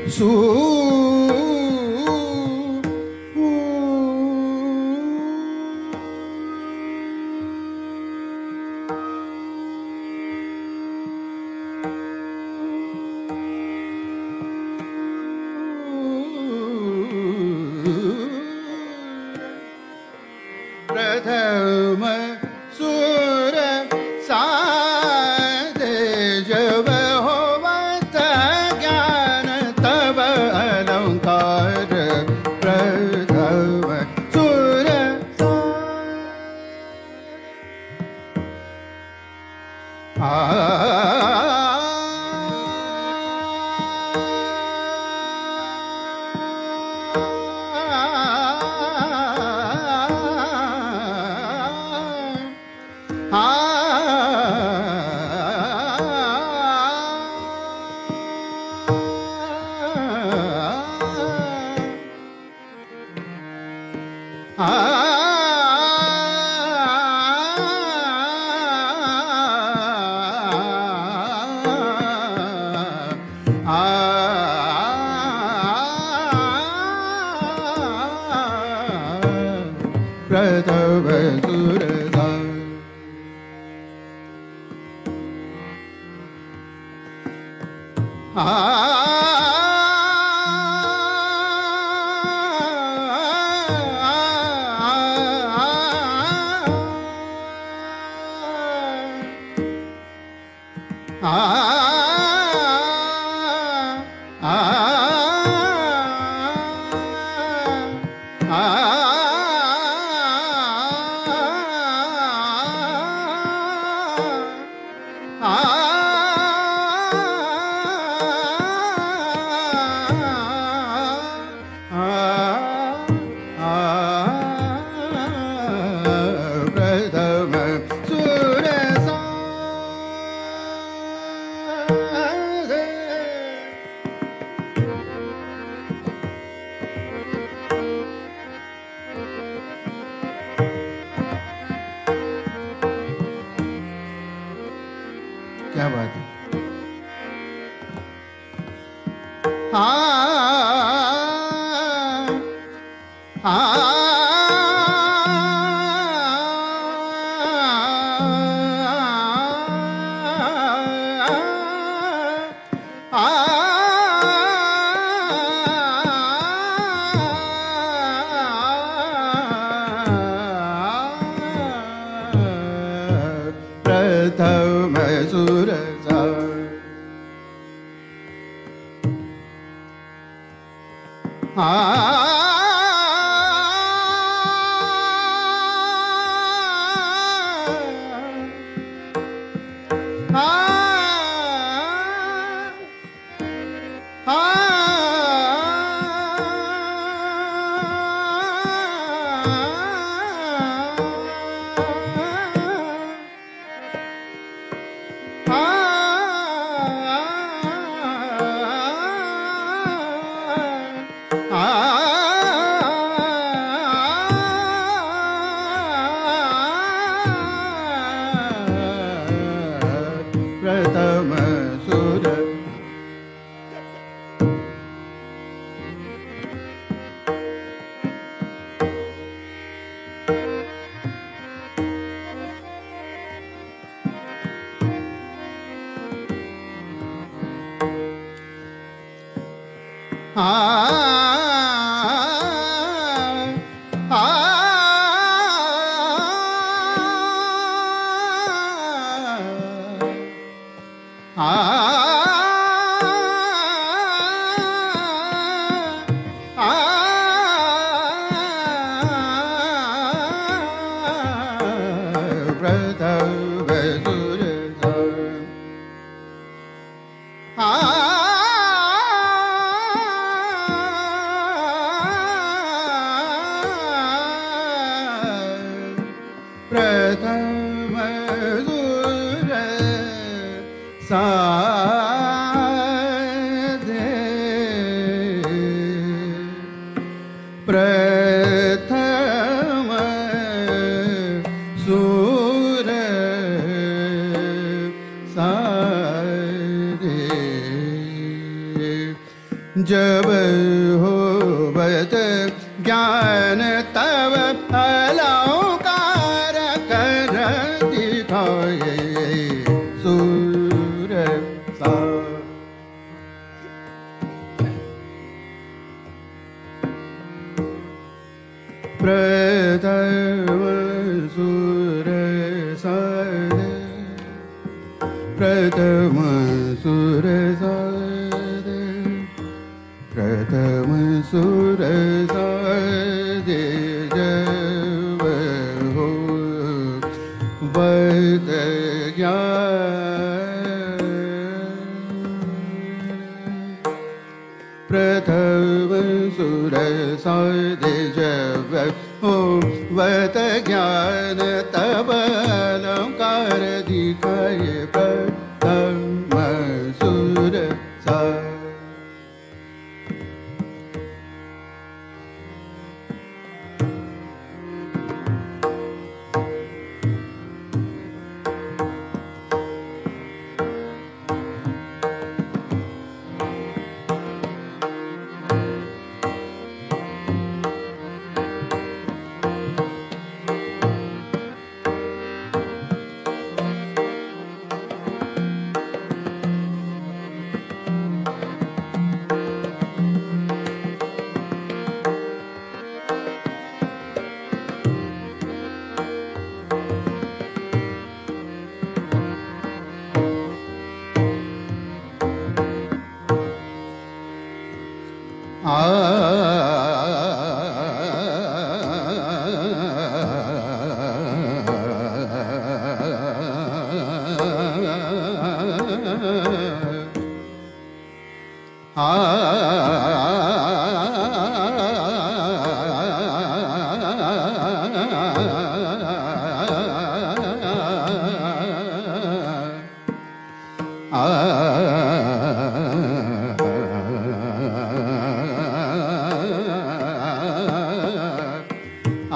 Suha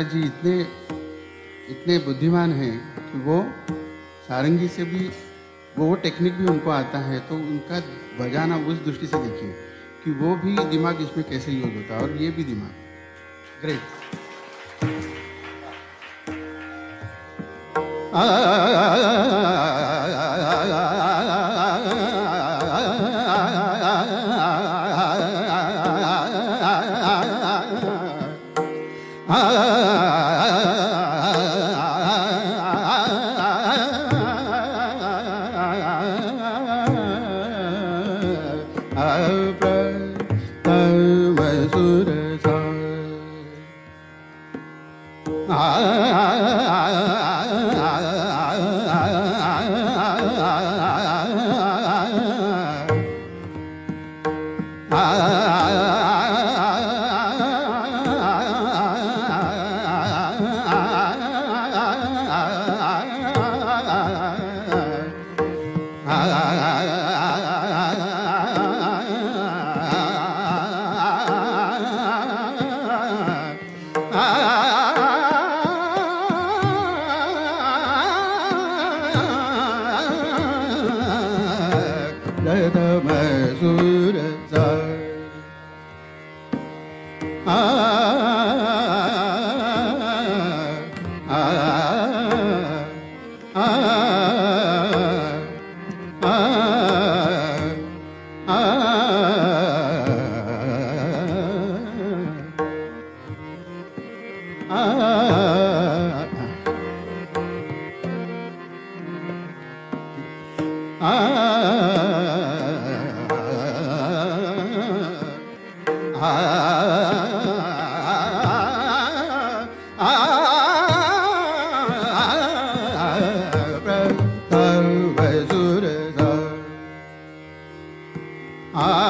Prasad ji इतने इतने बुद्धिमान हैं कि वो सारंगी से भी वो वो टेक्निक भी उनको आता है तो उनका बजाना उस दृष्टि से देखिए कि वो भी दिमाग इसमें कैसे यूज़ होता है और ये भी दिमाग ग्रेट सहला I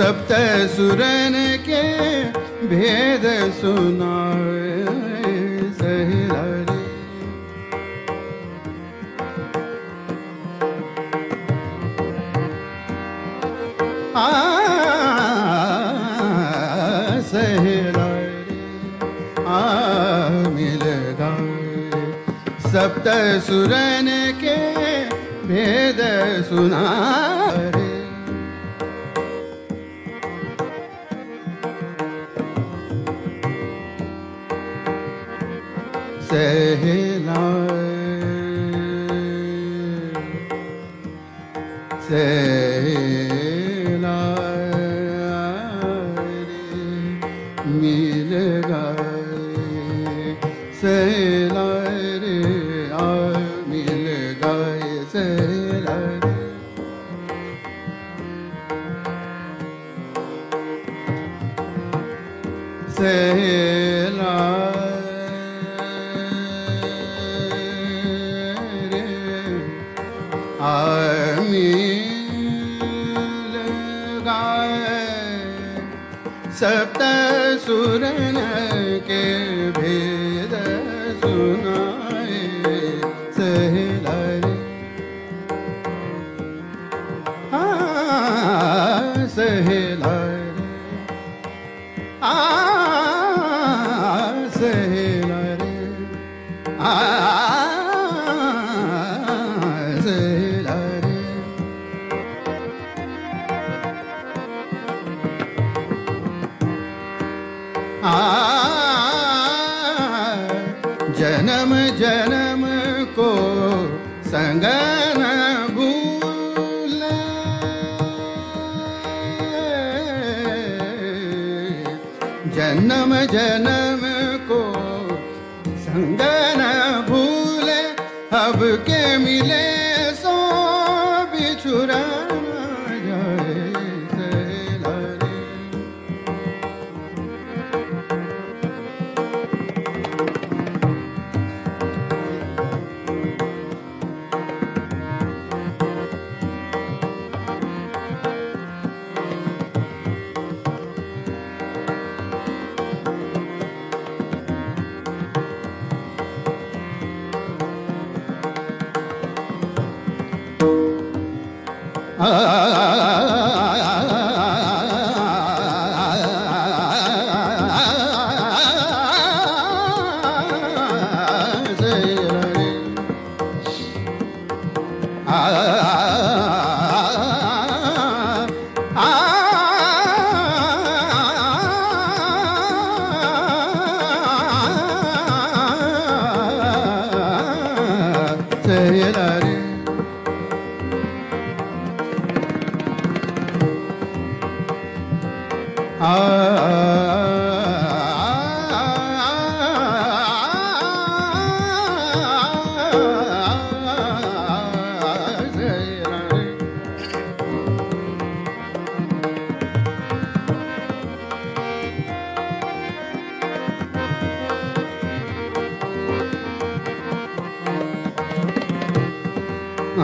सप्त सुरन के भेद सुनाए सही आ सप्त सुरन के भेद सुना रहे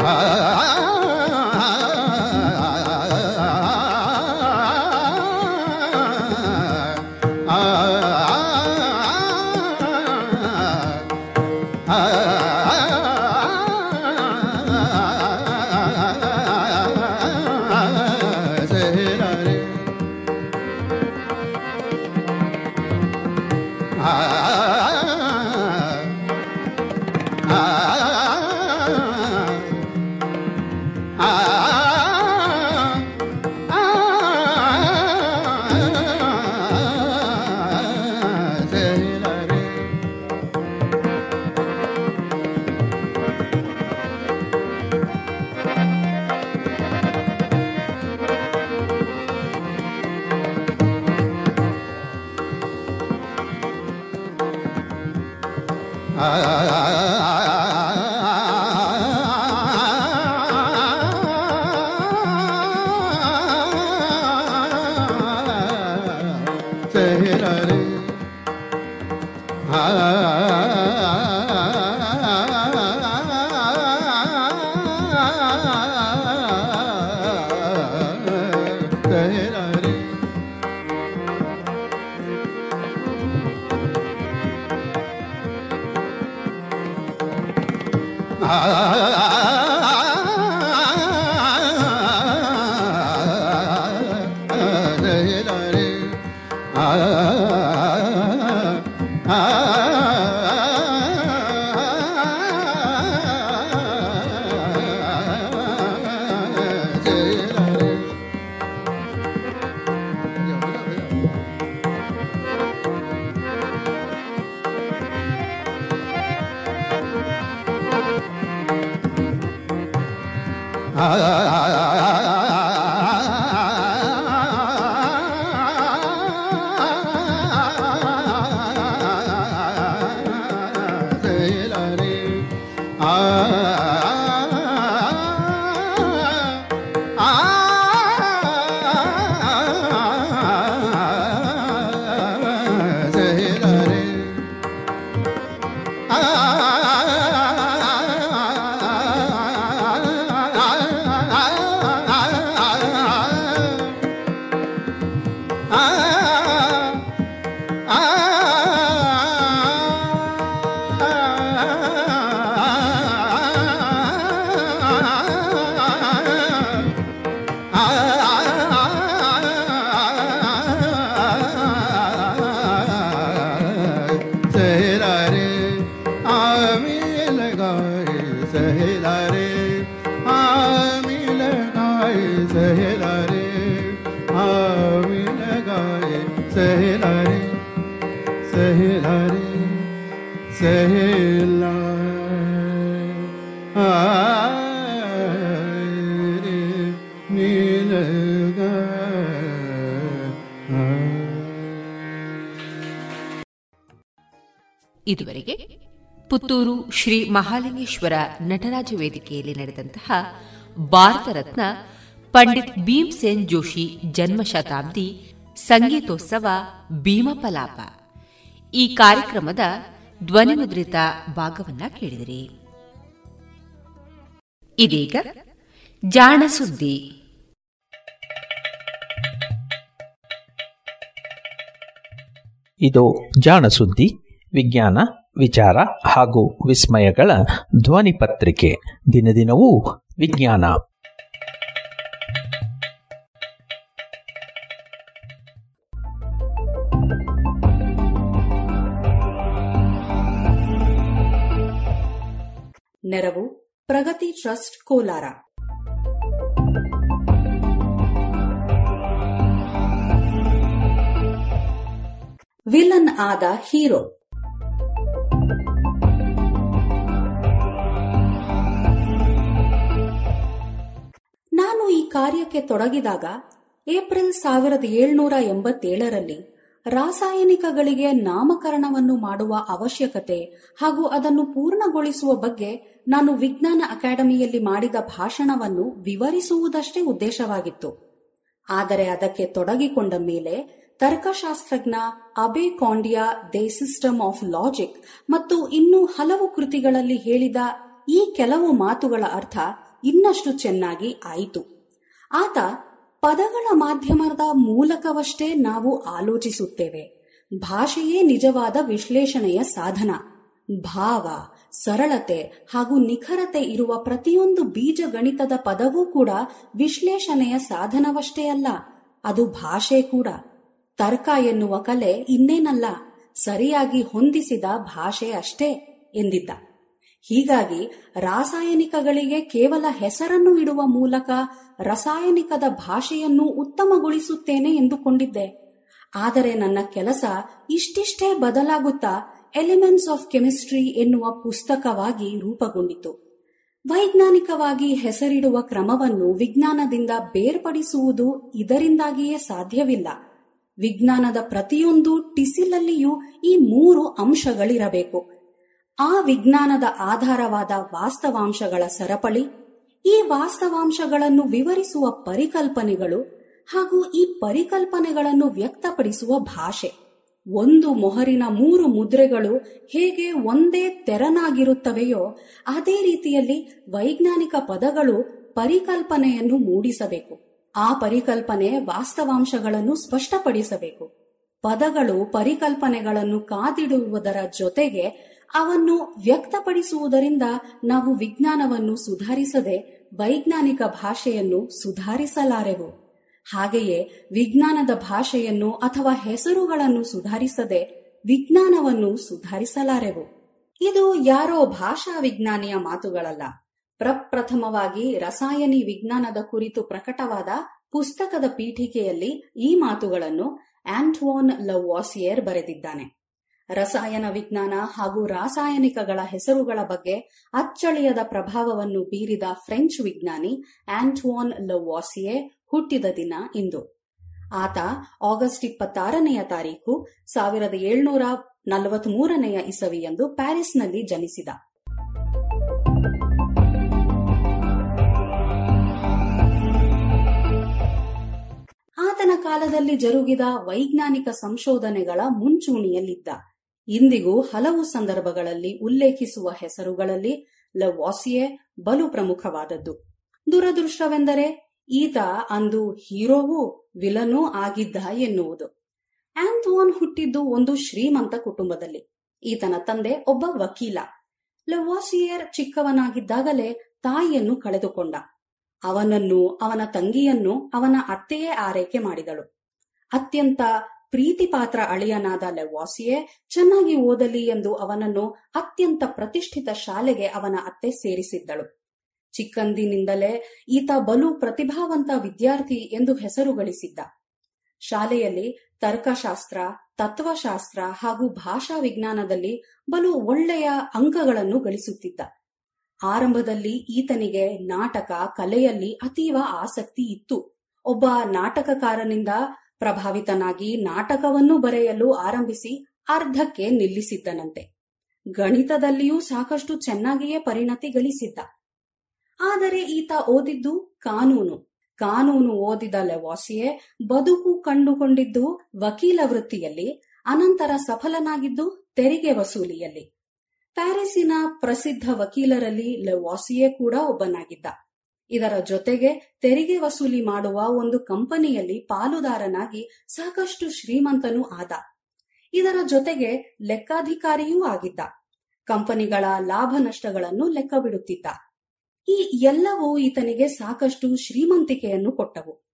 ah, ah. ಶ್ರೀ ಮಹಾಲಿಂಗೇಶ್ವರ ನಟರಾಜ ವೇದಿಕೆಯಲ್ಲಿ ನಡೆದಂತಹ ಭಾರತ ರತ್ನ ಪಂಡಿತ್ ಭೀಮ್ಸೇನ್ ಜೋಶಿ ಜನ್ಮ ಶತಾಬ್ದಿ ಸಂಗೀತೋತ್ಸವ ಭೀಮಪಲಾಪ. ಈ ಕಾರ್ಯಕ್ರಮದ ಧ್ವನಿಮುದ್ರಿತ ಭಾಗವನ್ನ ಕೇಳಿದಿರಿ. ಇದೀಗ ಜಾಣ ಸುದ್ದಿ ಇದು ಜಾಣ ಸುದ್ದಿ ವಿಜ್ಞಾನ ವಿಚಾರ ಹಾಗೂ ವಿಸ್ಮಯಗಳ ಧ್ವನಿ ಪತ್ರಿಕೆ ದಿನದಿನವೂ ವಿಜ್ಞಾನ. ನೆರವು ಪ್ರಗತಿ ಟ್ರಸ್ಟ್ ಕೋಲಾರ. ವಿಲನ್ ಆದ ಹೀರೋ. ಕಾರ್ಯಕ್ಕೆ ತೊಡಗಿದಾಗ ಏಪ್ರಿಲ್ ಸಾವಿರದ ಏಳುನೂರ ಎಂಬತ್ತೇಳರಲ್ಲಿ ರಾಸಾಯನಿಕಗಳಿಗೆ ನಾಮಕರಣವನ್ನು ಮಾಡುವ ಅವಶ್ಯಕತೆ ಹಾಗೂ ಅದನ್ನು ಪೂರ್ಣಗೊಳಿಸುವ ಬಗ್ಗೆ ನಾನು ವಿಜ್ಞಾನ ಅಕಾಡೆಮಿಯಲ್ಲಿ ಮಾಡಿದ ಭಾಷಣವನ್ನು ವಿವರಿಸುವುದಷ್ಟೇ ಉದ್ದೇಶವಾಗಿತ್ತು. ಆದರೆ ಅದಕ್ಕೆ ತೊಡಗಿಕೊಂಡ ಮೇಲೆ ತರ್ಕಶಾಸ್ತ್ರಜ್ಞ Abbe Condillac the system of logic ಮತ್ತು ಇನ್ನೂ ಹಲವು ಕೃತಿಗಳಲ್ಲಿ ಹೇಳಿದ ಈ ಕೆಲವು ಮಾತುಗಳ ಅರ್ಥ ಇನ್ನಷ್ಟು ಚೆನ್ನಾಗಿ ಆಯಿತು. ಆತ ಪದಗಳ ಮಾಧ್ಯಮದ ಮೂಲಕವಷ್ಟೇ ನಾವು ಆಲೋಚಿಸುತ್ತೇವೆ. ಭಾಷೆಯೇ ನಿಜವಾದ ವಿಶ್ಲೇಷಣೆಯ ಸಾಧನ. ಭಾವ, ಸರಳತೆ ಹಾಗೂ ನಿಖರತೆ ಇರುವ ಪ್ರತಿಯೊಂದು ಬೀಜಗಣಿತದ ಪದವೂ ಕೂಡ ವಿಶ್ಲೇಷಣೆಯ ಸಾಧನವಷ್ಟೇ ಅಲ್ಲ, ಅದು ಭಾಷೆ ಕೂಡ. ತರ್ಕ ಎನ್ನುವ ಕಲೆ ಇನ್ನೇನಲ್ಲ, ಸರಿಯಾಗಿ ಹೊಂದಿಸಿದ ಭಾಷೆ ಅಷ್ಟೇ ಎಂದಿದ್ದ. ಹೀಗಾಗಿ ರಾಸಾಯನಿಕಗಳಿಗೆ ಕೇವಲ ಹೆಸರನ್ನು ಇಡುವ ಮೂಲಕ ರಾಸಾಯನಿಕದ ಭಾಷೆಯನ್ನು ಉತ್ತಮಗೊಳಿಸುತ್ತೇನೆ ಎಂದುಕೊಂಡಿದ್ದೆ. ಆದರೆ ನನ್ನ ಕೆಲಸ ಇಷ್ಟಿಷ್ಟೇ ಬದಲಾಗುತ್ತಾ ಎಲಿಮೆಂಟ್ಸ್ ಆಫ್ ಕೆಮಿಸ್ಟ್ರಿ ಎನ್ನುವ ಪುಸ್ತಕವಾಗಿ ರೂಪುಗೊಂಡಿತು. ವೈಜ್ಞಾನಿಕವಾಗಿ ಹೆಸರಿಡುವ ಕ್ರಮವನ್ನು ವಿಜ್ಞಾನದಿಂದ ಬೇರ್ಪಡಿಸುವುದು ಇದರಿಂದಾಗಿಯೇ ಸಾಧ್ಯವಿಲ್ಲ. ವಿಜ್ಞಾನದ ಪ್ರತಿಯೊಂದು ಟಿಸಿಲಲ್ಲಿಯೂ ಈ ಮೂರು ಅಂಶಗಳಿರಬೇಕು. ಆ ವಿಜ್ಞಾನದ ಆಧಾರವಾದ ವಾಸ್ತವಾಂಶಗಳ ಸರಪಳಿ, ಈ ವಾಸ್ತವಾಂಶಗಳನ್ನು ವಿವರಿಸುವ ಪರಿಕಲ್ಪನೆಗಳು ಹಾಗೂ ಈ ಪರಿಕಲ್ಪನೆಗಳನ್ನು ವ್ಯಕ್ತಪಡಿಸುವ ಭಾಷೆ. ಒಂದು ಮೊಹರಿನ ಮೂರು ಮುದ್ರೆಗಳು ಹೇಗೆ ಒಂದೇ ತೆರನಾಗಿರುತ್ತವೆಯೋ, ಅದೇ ರೀತಿಯಲ್ಲಿ ವೈಜ್ಞಾನಿಕ ಪದಗಳು ಪರಿಕಲ್ಪನೆಯನ್ನು ಮೂಡಿಸಬೇಕು. ಆ ಪರಿಕಲ್ಪನೆ ವಾಸ್ತವಾಂಶಗಳನ್ನು ಸ್ಪಷ್ಟಪಡಿಸಬೇಕು. ಪದಗಳು ಪರಿಕಲ್ಪನೆಗಳನ್ನು ಕಾದಿಡುವುದರ ಜೊತೆಗೆ ಅವನ್ನು ವ್ಯಕ್ತಪಡಿಸುವುದರಿಂದ ನಾವು ವಿಜ್ಞಾನವನ್ನು ಸುಧಾರಿಸದೆ ವೈಜ್ಞಾನಿಕ ಭಾಷೆಯನ್ನು ಸುಧಾರಿಸಲಾರೆವು. ಹಾಗೆಯೇ ವಿಜ್ಞಾನದ ಭಾಷೆಯನ್ನು ಅಥವಾ ಹೆಸರುಗಳನ್ನು ಸುಧಾರಿಸದೆ ವಿಜ್ಞಾನವನ್ನು ಸುಧಾರಿಸಲಾರೆವು. ಇದು ಯಾರೋ ಭಾಷಾ ವಿಜ್ಞಾನಿಯ ಮಾತುಗಳಲ್ಲ. ಪ್ರಪ್ರಥಮವಾಗಿ ರಸಾಯನಿ ವಿಜ್ಞಾನದ ಕುರಿತು ಪ್ರಕಟವಾದ ಪುಸ್ತಕದ ಪೀಠಿಕೆಯಲ್ಲಿ ಈ ಮಾತುಗಳನ್ನು ಆಂಟ್ವಾನ್ ಲವಾಸಿಯರ್ ಬರೆದಿದ್ದಾನೆ. ರಸಾಯನ ವಿಜ್ಞಾನ ಹಾಗೂ ರಾಸಾಯನಿಕಗಳ ಹೆಸರುಗಳ ಬಗ್ಗೆ ಅಚ್ಚಳಿಯದ ಪ್ರಭಾವವನ್ನು ಬೀರಿದ ಫ್ರೆಂಚ್ ವಿಜ್ಞಾನಿ ಆಂಟೋನ್ ಲವಾಸಿಯೆ ಹುಟ್ಟಿದ ದಿನ ಇಂದು. ಆತ ಆಗಸ್ಟ್ ಇಪ್ಪತ್ತಾರನೆಯ ತಾರೀಕು ಸಾವಿರದ ಏಳ್ನೂರ ನಲವತ್ಮೂರನೆಯ ಇಸವಿಯಂದು ಪ್ಯಾರಿಸ್ನಲ್ಲಿ ಜನಿಸಿದ. ಆತನ ಕಾಲದಲ್ಲಿ ಜರುಗಿದ ವೈಜ್ಞಾನಿಕ ಸಂಶೋಧನೆಗಳ ಮುಂಚೂಣಿಯಲ್ಲಿದ್ದ. ಇಂದಿಗೂ ಹಲವು ಸಂದರ್ಭಗಳಲ್ಲಿ ಉಲ್ಲೇಖಿಸುವ ಹೆಸರುಗಳಲ್ಲಿ ಲವಾಸಿಯೆ ಬಲು ಪ್ರಮುಖವಾದದ್ದು. ದುರದೃಷ್ಟವೆಂದರೆ ಈತ ಅಂದು ಹೀರೋವೂ ವಿಲನೂ ಆಗಿದ್ದ ಎನ್ನುವುದು. ಆಂಥೋನ್ ಹುಟ್ಟಿದ್ದು ಒಂದು ಶ್ರೀಮಂತ ಕುಟುಂಬದಲ್ಲಿ. ಈತನ ತಂದೆ ಒಬ್ಬ ವಕೀಲ. ಲವಾಸಿಯರ್ ಚಿಕ್ಕವನಾಗಿದ್ದಾಗಲೇ ತಾಯಿಯನ್ನು ಕಳೆದುಕೊಂಡ. ಅವನನ್ನು, ಅವನ ತಂಗಿಯನ್ನು ಅವನ ಅತ್ತೆಯೇ ಆರೈಕೆ ಮಾಡಿದಳು. ಅತ್ಯಂತ ಪ್ರೀತಿಪಾತ್ರ ಅಳಿಯನಾದ ಲೆವಾಸಿಯೇ, ಚೆನ್ನಾಗಿ ಓದಲಿ ಎಂದು ಅವನನ್ನು ಅತ್ಯಂತ ಪ್ರತಿಷ್ಠಿತ ಶಾಲೆಗೆ ಅವನ ಅತ್ತೆ ಸೇರಿಸಿದ್ದಳು. ಚಿಕ್ಕಂದಿನಿಂದಲೇ ಈತ ಬಲು ಪ್ರತಿಭಾವಂತ ವಿದ್ಯಾರ್ಥಿ ಎಂದು ಹೆಸರು ಗಳಿಸಿದ್ದ ಶಾಲೆಯಲ್ಲಿ ತರ್ಕಶಾಸ್ತ್ರ, ತತ್ವಶಾಸ್ತ್ರ ಹಾಗೂ ಭಾಷಾ ವಿಜ್ಞಾನದಲ್ಲಿ ಬಲು ಒಳ್ಳೆಯ ಅಂಕಗಳನ್ನು ಗಳಿಸುತ್ತಿದ್ದ. ಆರಂಭದಲ್ಲಿ ಈತನಿಗೆ ನಾಟಕ, ಕಲೆಯಲ್ಲಿ ಅತೀವ ಆಸಕ್ತಿ ಇತ್ತು. ಒಬ್ಬ ನಾಟಕಕಾರನಿಂದ ಪ್ರಭಾವಿತನಾಗಿ ನಾಟಕವನ್ನು ಬರೆಯಲು ಆರಂಭಿಸಿ ಅರ್ಧಕ್ಕೆ ನಿಲ್ಲಿಸಿದ್ದನಂತೆ. ಗಣಿತದಲ್ಲಿಯೂ ಸಾಕಷ್ಟು ಚೆನ್ನಾಗಿಯೇ ಪರಿಣತಿ ಗಳಿಸಿದ್ದ ಆದರೆ ಈತ ಓದಿದ್ದು ಕಾನೂನು. ಕಾನೂನು ಓದಿದ ಲೆವಾಸಿಯೇ ಬದುಕು ಕಂಡುಕೊಂಡಿದ್ದು ವಕೀಲ ವೃತ್ತಿಯಲ್ಲಿ, ಅನಂತರ ಸಫಲನಾಗಿದ್ದು ತೆರಿಗೆ ವಸೂಲಿಯಲ್ಲಿ. ಪ್ಯಾರಿಸಿನ ಪ್ರಸಿದ್ಧ ವಕೀಲರಲ್ಲಿ ಲೆವಾಸಿಯೇ ಕೂಡ ಒಬ್ಬನಾಗಿದ್ದ. ಇದರ ಜೊತೆಗೆ ತೆರಿಗೆ ವಸೂಲಿ ಮಾಡುವ ಒಂದು ಕಂಪನಿಯಲ್ಲಿ ಪಾಲುದಾರನಾಗಿ ಸಾಕಷ್ಟು ಶ್ರೀಮಂತನೂ ಆದ. ಇದರ ಜೊತೆಗೆ ಲೆಕ್ಕಾಧಿಕಾರಿಯೂ ಆಗಿದ್ದ. ಕಂಪನಿಗಳ ಲಾಭ ನಷ್ಟಗಳನ್ನು ಲೆಕ್ಕ ಬಿಡುತ್ತಿದ್ದ ಈ ಎಲ್ಲವೂ ಈತನಿಗೆ ಸಾಕಷ್ಟು ಶ್ರೀಮಂತಿಕೆಯನ್ನು ಕೊಟ್ಟವು.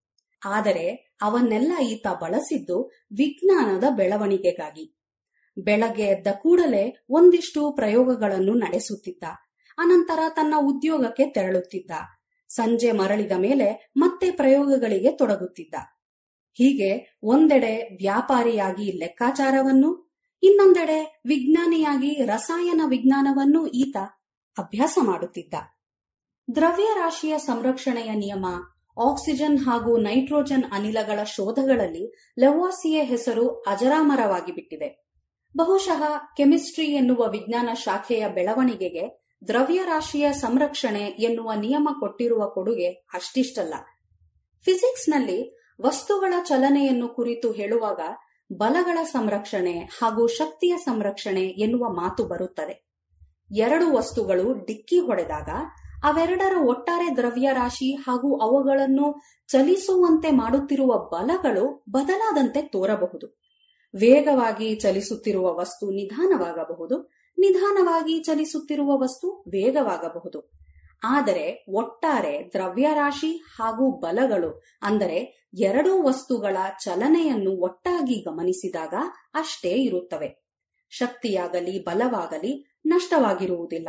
ಆದರೆ ಅವನ್ನೆಲ್ಲ ಈತ ಬಳಸಿದ್ದು ವಿಜ್ಞಾನದ ಬೆಳವಣಿಗೆಗಾಗಿ. ಬೆಳಗ್ಗೆ ಎದ್ದ ಕೂಡಲೇ ಒಂದಿಷ್ಟು ಪ್ರಯೋಗಗಳನ್ನು ನಡೆಸುತ್ತಿದ್ದ. ಅನಂತರ ತನ್ನ ಉದ್ಯೋಗಕ್ಕೆ ತೆರಳುತ್ತಿದ್ದ. ಸಂಜೆ ಮರಳಿದ ಮೇಲೆ ಮತ್ತೆ ಪ್ರಯೋಗಗಳಿಗೆ ತೊಡಗುತ್ತಿದ್ದ. ಹೀಗೆ ಒಂದೆಡೆ ವ್ಯಾಪಾರಿಯಾಗಿ ಲೆಕ್ಕಾಚಾರವನ್ನು, ಇನ್ನೊಂದೆಡೆ ವಿಜ್ಞಾನಿಯಾಗಿ ರಸಾಯನ ವಿಜ್ಞಾನವನ್ನು ಈತ ಅಭ್ಯಾಸ ಮಾಡುತ್ತಿದ್ದ. ದ್ರವ್ಯರಾಶಿಯ ಸಂರಕ್ಷಣೆಯ ನಿಯಮ, ಆಕ್ಸಿಜನ್ ಹಾಗೂ ನೈಟ್ರೋಜನ್ ಅನಿಲಗಳ ಶೋಧಗಳಲ್ಲಿ ಲೆವಾಸಿಯ ಹೆಸರು ಅಜರಾಮರವಾಗಿ ಬಿಟ್ಟಿದೆ ಬಹುಶಃ ಕೆಮಿಸ್ಟ್ರಿ ಎನ್ನುವ ವಿಜ್ಞಾನ ಶಾಖೆಯ ಬೆಳವಣಿಗೆಗೆ ದ್ರವ್ಯರಾಶಿಯ ಸಂರಕ್ಷಣೆ ಎನ್ನುವ ನಿಯಮ ಕೊಟ್ಟಿರುವ ಕೊಡುಗೆ ಅಷ್ಟಿಷ್ಟಲ್ಲ. ಫಿಸಿಕ್ಸ್ನಲ್ಲಿ ವಸ್ತುಗಳ ಚಲನೆಯನ್ನು ಕುರಿತು ಹೇಳುವಾಗ ಬಲಗಳ ಸಂರಕ್ಷಣೆ ಹಾಗೂ ಶಕ್ತಿಯ ಸಂರಕ್ಷಣೆ ಎನ್ನುವ ಮಾತು ಬರುತ್ತದೆ. ಎರಡು ವಸ್ತುಗಳು ಡಿಕ್ಕಿ ಹೊಡೆದಾಗ ಅವೆರಡರ ಒಟ್ಟಾರೆ ದ್ರವ್ಯರಾಶಿ ಹಾಗೂ ಅವುಗಳನ್ನು ಚಲಿಸುವಂತೆ ಮಾಡುತ್ತಿರುವ ಬಲಗಳು ಬದಲಾದಂತೆ ತೋರಬಹುದು. ವೇಗವಾಗಿ ಚಲಿಸುತ್ತಿರುವ ವಸ್ತು ನಿಧಾನವಾಗಬಹುದು. ನಿಧಾನವಾಗಿ ಚಲಿಸುತ್ತಿರುವ ವಸ್ತು ವೇಗವಾಗಬಹುದು. ಆದರೆ ಒಟ್ಟಾರೆ ದ್ರವ್ಯರಾಶಿ ಹಾಗೂ ಬಲಗಳು, ಅಂದರೆ ಎರಡೂ ವಸ್ತುಗಳ ಚಲನೆಯನ್ನು ಒಟ್ಟಾಗಿ ಗಮನಿಸಿದಾಗ ಅಷ್ಟೇ ಇರುತ್ತವೆ. ಶಕ್ತಿಯಾಗಲಿ, ಬಲವಾಗಲಿ ನಷ್ಟವಾಗಿರುವುದಿಲ್ಲ.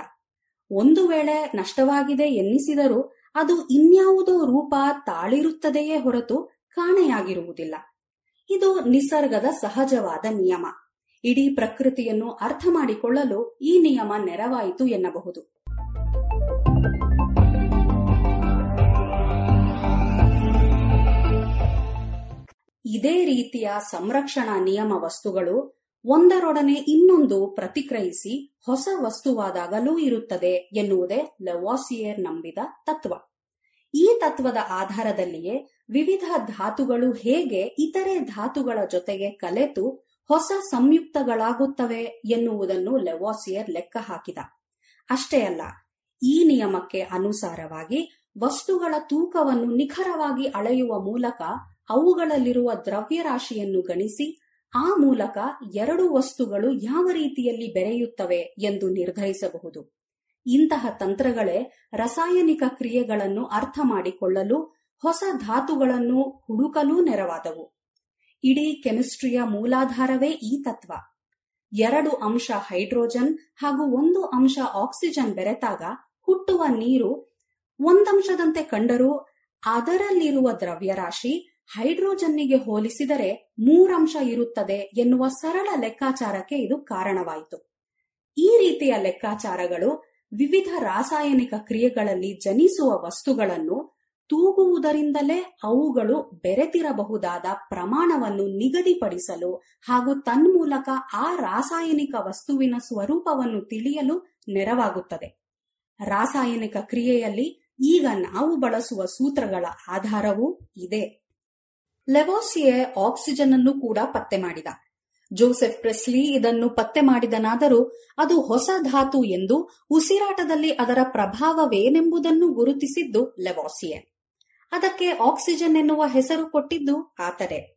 ಒಂದು ವೇಳೆ ನಷ್ಟವಾಗಿದೆ ಎನ್ನಿಸಿದರೂ ಅದು ಇನ್ಯಾವುದೋ ರೂಪ ತಾಳಿರುತ್ತದೆಯೇ ಹೊರತು ಕಾಣೆಯಾಗಿರುವುದಿಲ್ಲ. ಇದು ನಿಸರ್ಗದ ಸಹಜವಾದ ನಿಯಮ. ಇಡೀ ಪ್ರಕೃತಿಯನ್ನು ಅರ್ಥ ಮಾಡಿಕೊಳ್ಳಲು ಈ ನಿಯಮ ನೆರವಾಯಿತು ಎನ್ನಬಹುದು. ಇದೇ ರೀತಿಯ ಸಂರಕ್ಷಣಾ ನಿಯಮ ವಸ್ತುಗಳು ಒಂದರೊಡನೆ ಇನ್ನೊಂದು ಪ್ರತಿಕ್ರಿಯಿಸಿ ಹೊಸ ವಸ್ತುವಾದಾಗಲೂ ಇರುತ್ತದೆ ಎನ್ನುವುದೇ ಲವಾಸಿಯರ್ ನಂಬಿದ ತತ್ವ. ಈ ತತ್ವದ ಆಧಾರದಲ್ಲಿಯೇ ವಿವಿಧ ಧಾತುಗಳು ಹೇಗೆ ಇತರೆ ಧಾತುಗಳ ಜೊತೆಗೆ ಕಲೆತು ಹೊಸ ಸಂಯುಕ್ತಗಳಾಗುತ್ತವೆ ಎನ್ನುವುದನ್ನು ಲೆವಾಸಿಯರ್ ಲೆಕ್ಕ ಹಾಕಿದ. ಅಷ್ಟೇ ಅಲ್ಲ, ಈ ನಿಯಮಕ್ಕೆ ಅನುಸಾರವಾಗಿ ವಸ್ತುಗಳ ತೂಕವನ್ನು ನಿಖರವಾಗಿ ಅಳೆಯುವ ಮೂಲಕ ಅವುಗಳಲ್ಲಿರುವ ದ್ರವ್ಯರಾಶಿಯನ್ನು ಗಣಿಸಿ ಆ ಮೂಲಕ ಎರಡು ವಸ್ತುಗಳು ಯಾವ ರೀತಿಯಲ್ಲಿ ಬೆರೆಯುತ್ತವೆ ಎಂದು ನಿರ್ಧರಿಸಬಹುದು. ಇಂತಹ ತಂತ್ರಗಳೇ ರಾಸಾಯನಿಕ ಕ್ರಿಯೆಗಳನ್ನು ಅರ್ಥ ಮಾಡಿಕೊಳ್ಳಲು ಹೊಸ ಧಾತುಗಳನ್ನು ಹುಡುಕಲು ನೆರವಾದವು. ಇಡೀ ಕೆಮಿಸ್ಟ್ರಿಯ ಮೂಲಾಧಾರವೇ ಈ ತತ್ವ. ಎರಡು ಅಂಶ ಹೈಡ್ರೋಜನ್ ಹಾಗೂ ಒಂದು ಅಂಶ ಆಕ್ಸಿಜನ್ ಬೆರೆತಾಗ ಹುಟ್ಟುವ ನೀರು ಒಂದಂಶದಂತೆ ಕಂಡರೂ ಅದರಲ್ಲಿರುವ ದ್ರವ್ಯರಾಶಿ ಹೈಡ್ರೋಜನ್ನಿಗೆ ಹೋಲಿಸಿದರೆ ಮೂರಂಶ ಇರುತ್ತದೆ ಎನ್ನುವ ಸರಳ ಲೆಕ್ಕಾಚಾರಕ್ಕೆ ಇದು ಕಾರಣವಾಯಿತು. ಈ ರೀತಿಯ ಲೆಕ್ಕಾಚಾರಗಳು ವಿವಿಧ ರಾಸಾಯನಿಕ ಕ್ರಿಯೆಗಳಲ್ಲಿ ಜನಿಸುವ ವಸ್ತುಗಳನ್ನು ತೂಗುವುದರಿಂದಲೇ ಅವುಗಳು ಬೆರೆತಿರಬಹುದಾದ ಪ್ರಮಾಣವನ್ನು ನಿಗದಿಪಡಿಸಲು ಹಾಗೂ ತನ್ಮೂಲಕ ಆ ರಾಸಾಯನಿಕ ವಸ್ತುವಿನ ಸ್ವರೂಪವನ್ನು ತಿಳಿಯಲು ನೆರವಾಗುತ್ತದೆ. ರಾಸಾಯನಿಕ ಕ್ರಿಯೆಯಲ್ಲಿ ಈಗ ನಾವು ಬಳಸುವ ಸೂತ್ರಗಳ ಆಧಾರವೂ ಇದೆ. ಲೆವೋಸಿಯೆ ಆಕ್ಸಿಜನ್ ಅನ್ನು ಕೂಡ ಪತ್ತೆ ಮಾಡಿದ. ಜೋಸೆಫ್ ಪ್ರೆಸ್ಲಿ ಇದನ್ನು ಪತ್ತೆ ಮಾಡಿದನಾದರೂ ಅದು ಹೊಸ ಧಾತು ಎಂದು ಉಸಿರಾಟದಲ್ಲಿ ಅದರ ಪ್ರಭಾವವೇನೆಂಬುದನ್ನು ಗುರುತಿಸಿದ್ದು ಲೆವಾಸಿಯೆ. ಅದಕ್ಕೆ ಆಕ್ಸಿಜನ್ ಎನ್ನುವ ಹೆಸರು ಕೊಟ್ಟಿದ್ದು ಆತರೆ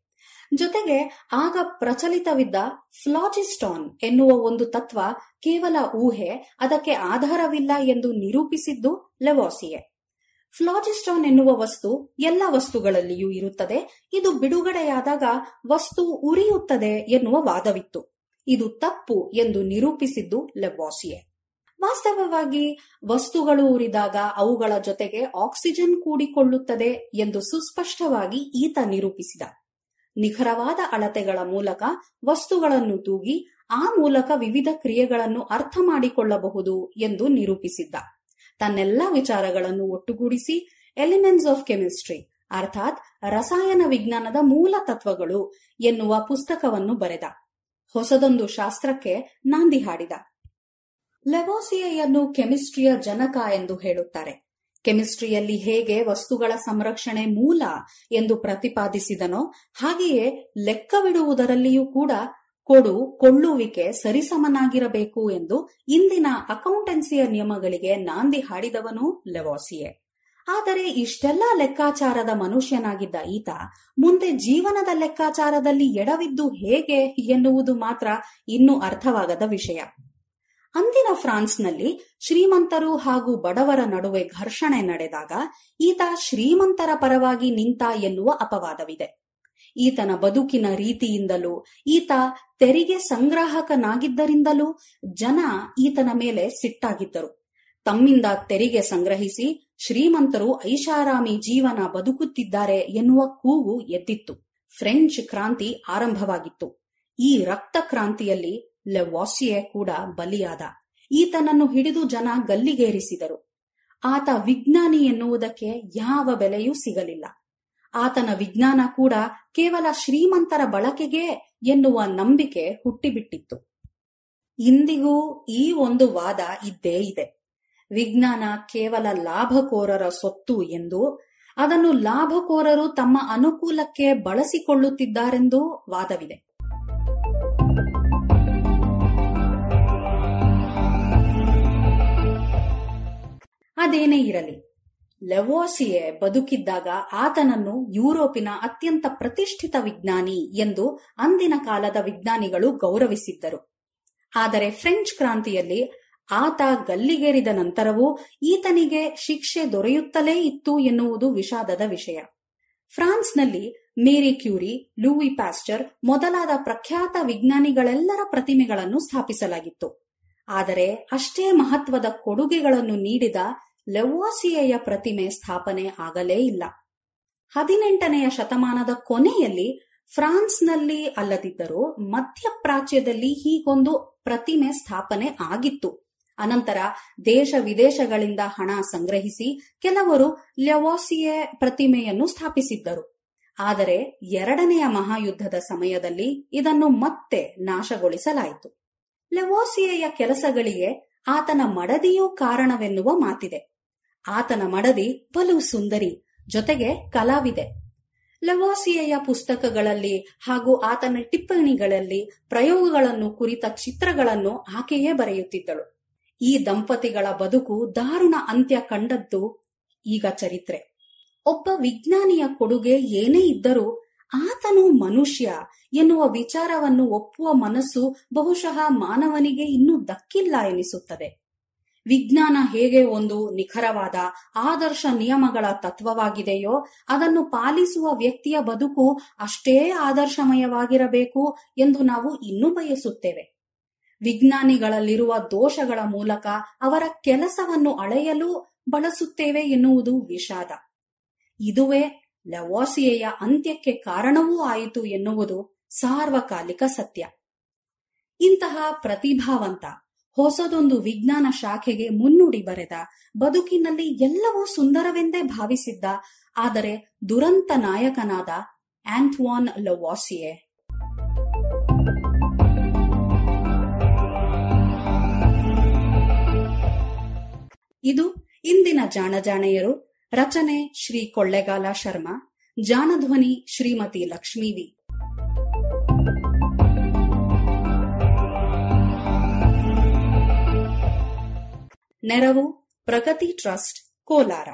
ಜೊತೆಗೆ ಆಗ ಪ್ರಚಲಿತವಿದ್ದ ಫ್ಲಾಜಿಸ್ಟಾನ್ ಎನ್ನುವ ಒಂದು ತತ್ವ ಕೇವಲ ಊಹೆ, ಅದಕ್ಕೆ ಆಧಾರವಿಲ್ಲ ಎಂದು ನಿರೂಪಿಸಿದ್ದು ಲೆವಾಸಿಯೆ. ಫ್ಲಾಜಿಸ್ಟಾನ್ ಎನ್ನುವ ವಸ್ತು ಎಲ್ಲ ವಸ್ತುಗಳಲ್ಲಿಯೂ ಇರುತ್ತದೆ, ಇದು ಬಿಡುಗಡೆಯಾದಾಗ ವಸ್ತು ಉರಿಯುತ್ತದೆ ಎನ್ನುವ ವಾದವಿತ್ತು. ಇದು ತಪ್ಪು ಎಂದು ನಿರೂಪಿಸಿದ್ದು ಲೆವಾಸಿಯೆ. ವಾಸ್ತವವಾಗಿ ವಸ್ತುಗಳು ಉರಿದಾಗ ಅವುಗಳ ಜೊತೆಗೆ ಆಕ್ಸಿಜನ್ ಕೂಡಿಕೊಳ್ಳುತ್ತದೆ ಎಂದು ಸುಸ್ಪಷ್ಟವಾಗಿ ಈತ ನಿರೂಪಿಸಿದ. ನಿಖರವಾದ ಅಳತೆಗಳ ಮೂಲಕ ವಸ್ತುಗಳನ್ನು ತೂಗಿ ಆ ಮೂಲಕ ವಿವಿಧ ಕ್ರಿಯೆಗಳನ್ನು ಅರ್ಥ ಮಾಡಿಕೊಳ್ಳಬಹುದು ಎಂದು ನಿರೂಪಿಸಿದ್ದ. ತನ್ನೆಲ್ಲ ವಿಚಾರಗಳನ್ನು ಒಟ್ಟುಗೂಡಿಸಿ ಎಲಿಮೆಂಟ್ಸ್ ಆಫ್ ಕೆಮಿಸ್ಟ್ರಿ, ಅರ್ಥಾತ್ ರಸಾಯನ ವಿಜ್ಞಾನದ ಮೂಲ ತತ್ವಗಳು ಎನ್ನುವ ಪುಸ್ತಕವನ್ನು ಬರೆದ. ಹೊಸದೊಂದು ಶಾಸ್ತ್ರಕ್ಕೆ ನಾಂದಿ ಹಾಡಿದ. ಲೆವೋಸಿಯೆಯನ್ನು ಕೆಮಿಸ್ಟ್ರಿಯ ಜನಕ ಎಂದು ಹೇಳುತ್ತಾರೆ. ಕೆಮಿಸ್ಟ್ರಿಯಲ್ಲಿ ಹೇಗೆ ವಸ್ತುಗಳ ಸಂರಕ್ಷಣೆ ಮೂಲ ಎಂದು ಪ್ರತಿಪಾದಿಸಿದನೋ ಹಾಗೆಯೇ ಲೆಕ್ಕವಿಡುವುದರಲ್ಲಿಯೂ ಕೂಡ ಕೊಡು, ಕೊಳ್ಳುವಿಕೆ ಸರಿಸಮನಾಗಿರಬೇಕು ಎಂದು ಇಂದಿನ ಅಕೌಂಟೆನ್ಸಿಯ ನಿಯಮಗಳಿಗೆ ನಾಂದಿ ಹಾಡಿದವನು ಲೆವಾಸಿಯೆ. ಆದರೆ ಇಷ್ಟೆಲ್ಲ ಲೆಕ್ಕಾಚಾರದ ಮನುಷ್ಯನಾಗಿದ್ದ ಈತ ಮುಂದೆ ಜೀವನದ ಲೆಕ್ಕಾಚಾರದಲ್ಲಿ ಎಡವಿದ್ದು ಹೇಗೆ ಎನ್ನುವುದು ಮಾತ್ರ ಇನ್ನೂ ಅರ್ಥವಾಗದ ವಿಷಯ. ಅಂದಿನ ಫ್ರಾನ್ಸ್ನಲ್ಲಿ ಶ್ರೀಮಂತರು ಹಾಗೂ ಬಡವರ ನಡುವೆ ಘರ್ಷಣೆ ನಡೆದಾಗ ಈತ ಶ್ರೀಮಂತರ ಪರವಾಗಿ ನಿಂತ ಎನ್ನುವ ಅಪವಾದವಿದೆ. ಈತನ ಬದುಕಿನ ರೀತಿಯಿಂದಲೂ ಈತ ತೆರಿಗೆ ಸಂಗ್ರಾಹಕನಾಗಿದ್ದರಿಂದಲೂ ಜನ ಈತನ ಮೇಲೆ ಸಿಟ್ಟಾಗಿದ್ದರು. ತಮ್ಮಿಂದ ತೆರಿಗೆ ಸಂಗ್ರಹಿಸಿ ಶ್ರೀಮಂತರು ಐಷಾರಾಮಿ ಜೀವನ ಬದುಕುತ್ತಿದ್ದಾರೆ ಎನ್ನುವ ಕೂಗು ಎದ್ದಿತ್ತು. ಫ್ರೆಂಚ್ ಕ್ರಾಂತಿ ಆರಂಭವಾಗಿತ್ತು. ಈ ರಕ್ತ ಕ್ರಾಂತಿಯಲ್ಲಿ ಲೆವಾಸಿಯೆ ಕೂಡ ಬಲಿಯಾದ. ಈತನನ್ನು ಹಿಡಿದು ಜನ ಗಲ್ಲಿಗೇರಿಸಿದರು. ಆತ ವಿಜ್ಞಾನಿ ಎನ್ನುವುದಕ್ಕೆ ಯಾವ ಬೆಲೆಯೂ ಸಿಗಲಿಲ್ಲ. ಆತನ ವಿಜ್ಞಾನ ಕೂಡ ಕೇವಲ ಶ್ರೀಮಂತರ ಬಳಕೆಗೆ ಎನ್ನುವ ನಂಬಿಕೆ ಹುಟ್ಟಿಬಿಟ್ಟಿತ್ತು. ಇಂದಿಗೂ ಈ ಒಂದು ವಾದ ಇದ್ದೇ ಇದೆ. ವಿಜ್ಞಾನ ಕೇವಲ ಲಾಭಕೋರರ ಸೊತ್ತು ಎಂದು ಅದನ್ನು ಲಾಭಕೋರರು ತಮ್ಮ ಅನುಕೂಲಕ್ಕೆ ಬಳಸಿಕೊಳ್ಳುತ್ತಿದ್ದಾರೆಂದು ವಾದವಿದೆ. ಅದೇನೇ ಇರಲಿ. ಲೆವೋಸಿಯೆ ಬದುಕಿದ್ದಾಗ ಆತನನ್ನು ಯುರೋಪಿನ ಅತ್ಯಂತ ಪ್ರತಿಷ್ಠಿತ ವಿಜ್ಞಾನಿ ಎಂದು ಅಂದಿನ ಕಾಲದ ವಿಜ್ಞಾನಿಗಳು ಗೌರವಿಸಿದ್ದರು. ಆದರೆ ಫ್ರೆಂಚ್ ಕ್ರಾಂತಿಯಲ್ಲಿ ಆತ ಗಲ್ಲಿಗೇರಿದ ನಂತರವೂ ಈತನಿಗೆ ಶಿಕ್ಷೆ ದೊರೆಯುತ್ತಲೇ ಇತ್ತು ಎನ್ನುವುದು ವಿಷಾದದ ವಿಷಯ. ಫ್ರಾನ್ಸ್ನಲ್ಲಿ ಮೇರಿ ಕ್ಯೂರಿ, ಲೂಯಿ ಪ್ಯಾಸ್ಟರ್ ಮೊದಲಾದ ಪ್ರಖ್ಯಾತ ವಿಜ್ಞಾನಿಗಳೆಲ್ಲರ ಪ್ರತಿಮೆಗಳನ್ನು ಸ್ಥಾಪಿಸಲಾಗಿತ್ತು. ಆದರೆ ಅಷ್ಟೇ ಮಹತ್ವದ ಕೊಡುಗೆಗಳನ್ನು ನೀಡಿದ ಲೆವೋಸಿಯೆಯ ಪ್ರತಿಮೆ ಸ್ಥಾಪನೆ ಆಗಲೇ ಇಲ್ಲ. ಹದಿನೆಂಟನೆಯ ಶತಮಾನದ ಕೊನೆಯಲ್ಲಿ ಫ್ರಾನ್ಸ್ನಲ್ಲಿ ಅಲ್ಲದಿದ್ದರೂ ಮಧ್ಯಪ್ರಾಚ್ಯದಲ್ಲಿ ಹೀಗೊಂದು ಪ್ರತಿಮೆ ಸ್ಥಾಪನೆ ಆಗಿತ್ತು. ಅನಂತರ ದೇಶ ವಿದೇಶಗಳಿಂದ ಹಣ ಸಂಗ್ರಹಿಸಿ ಕೆಲವರು ಲೆವೋಸಿಯೆ ಪ್ರತಿಮೆಯನ್ನು ಸ್ಥಾಪಿಸಿದ್ದರು. ಆದರೆ ಎರಡನೆಯ ಮಹಾಯುದ್ಧದ ಸಮಯದಲ್ಲಿ ಇದನ್ನು ಮತ್ತೆ ನಾಶಗೊಳಿಸಲಾಯಿತು. ಲೆವಾಸಿಯೆಯ ಕೆಲಸಗಳಿಗೆ ಆತನ ಮಡದಿಯೂ ಕಾರಣವೆನ್ನುವ ಮಾತಿದೆ. ಆತನ ಮಡದಿ ಬಲು ಸುಂದರಿ, ಜೊತೆಗೆ ಕಲಾವಿದೆ. ಲೆವೋಸಿಯೆಯ ಪುಸ್ತಕಗಳಲ್ಲಿ ಹಾಗೂ ಆತನ ಟಿಪ್ಪಣಿಗಳಲ್ಲಿ ಪ್ರಯೋಗಗಳನ್ನು ಕುರಿತ ಚಿತ್ರಗಳನ್ನು ಆಕೆಯೇ ಬರೆಯುತ್ತಿದ್ದಳು. ಈ ದಂಪತಿಗಳ ಬದುಕು ದಾರುಣ ಅಂತ್ಯ ಕಂಡದ್ದು ಈಗ ಚರಿತ್ರೆ. ಒಬ್ಬ ವಿಜ್ಞಾನಿಯ ಕೊಡುಗೆ ಏನೇ ಇದ್ದರೂ ಆತನು ಮನುಷ್ಯ ಎನ್ನುವ ವಿಚಾರವನ್ನು ಒಪ್ಪುವ ಮನಸ್ಸು ಬಹುಶಃ ಮಾನವನಿಗೆ ಇನ್ನೂ ದಕ್ಕಿಲ್ಲ ಎನಿಸುತ್ತದೆ. ವಿಜ್ಞಾನ ಹೇಗೆ ಒಂದು ನಿಖರವಾದ ಆದರ್ಶ ನಿಯಮಗಳ ತತ್ವವಾಗಿದೆಯೋ ಅದನ್ನು ಪಾಲಿಸುವ ವ್ಯಕ್ತಿಯ ಬದುಕು ಅಷ್ಟೇ ಆದರ್ಶಮಯವಾಗಿರಬೇಕು ಎಂದು ನಾವು ಇನ್ನೂ ಬಯಸುತ್ತೇವೆ. ವಿಜ್ಞಾನಿಗಳಲ್ಲಿರುವ ದೋಷಗಳ ಮೂಲಕ ಅವರ ಕೆಲಸವನ್ನು ಅಳೆಯಲು ಬಳಸುತ್ತೇವೆ ಎನ್ನುವುದು ವಿಷಾದ. ಇದುವೇ ಲವಾಸಿಯೆಯ ಅಂತ್ಯಕ್ಕೆ ಕಾರಣವೂ ಆಯಿತು ಎನ್ನುವುದು ಸಾರ್ವಕಾಲಿಕ ಸತ್ಯ. ಇಂತಹ ಪ್ರತಿಭಾವಂತ, ಹೊಸದೊಂದು ವಿಜ್ಞಾನ ಶಾಖೆಗೆ ಮುನ್ನುಡಿ ಬರೆದ ಬದುಕಿನಲ್ಲಿ ಎಲ್ಲವೂ ಸುಂದರವೆಂದೇ ಭಾವಿಸಿದ್ದ, ಆದರೆ ದುರಂತ ನಾಯಕನಾದ ಆಂಥ್ವಾನ್ ಲವಾಸಿಯೆ. ಇದು ಇಂದಿನ ಜಾಣಜಾಣೆಯರು ರಚನೆ ಶ್ರೀ ಕೊಳ್ಳೆಗಾಲ ಶರ್ಮಾ ಜಾನಧ್ವನಿ ಶ್ರೀಮತಿ ಲಕ್ಷ್ಮೀವಿ ನೆರವು ಪ್ರಗತಿ ಟ್ರಸ್ಟ್, ಕೋಲಾರ.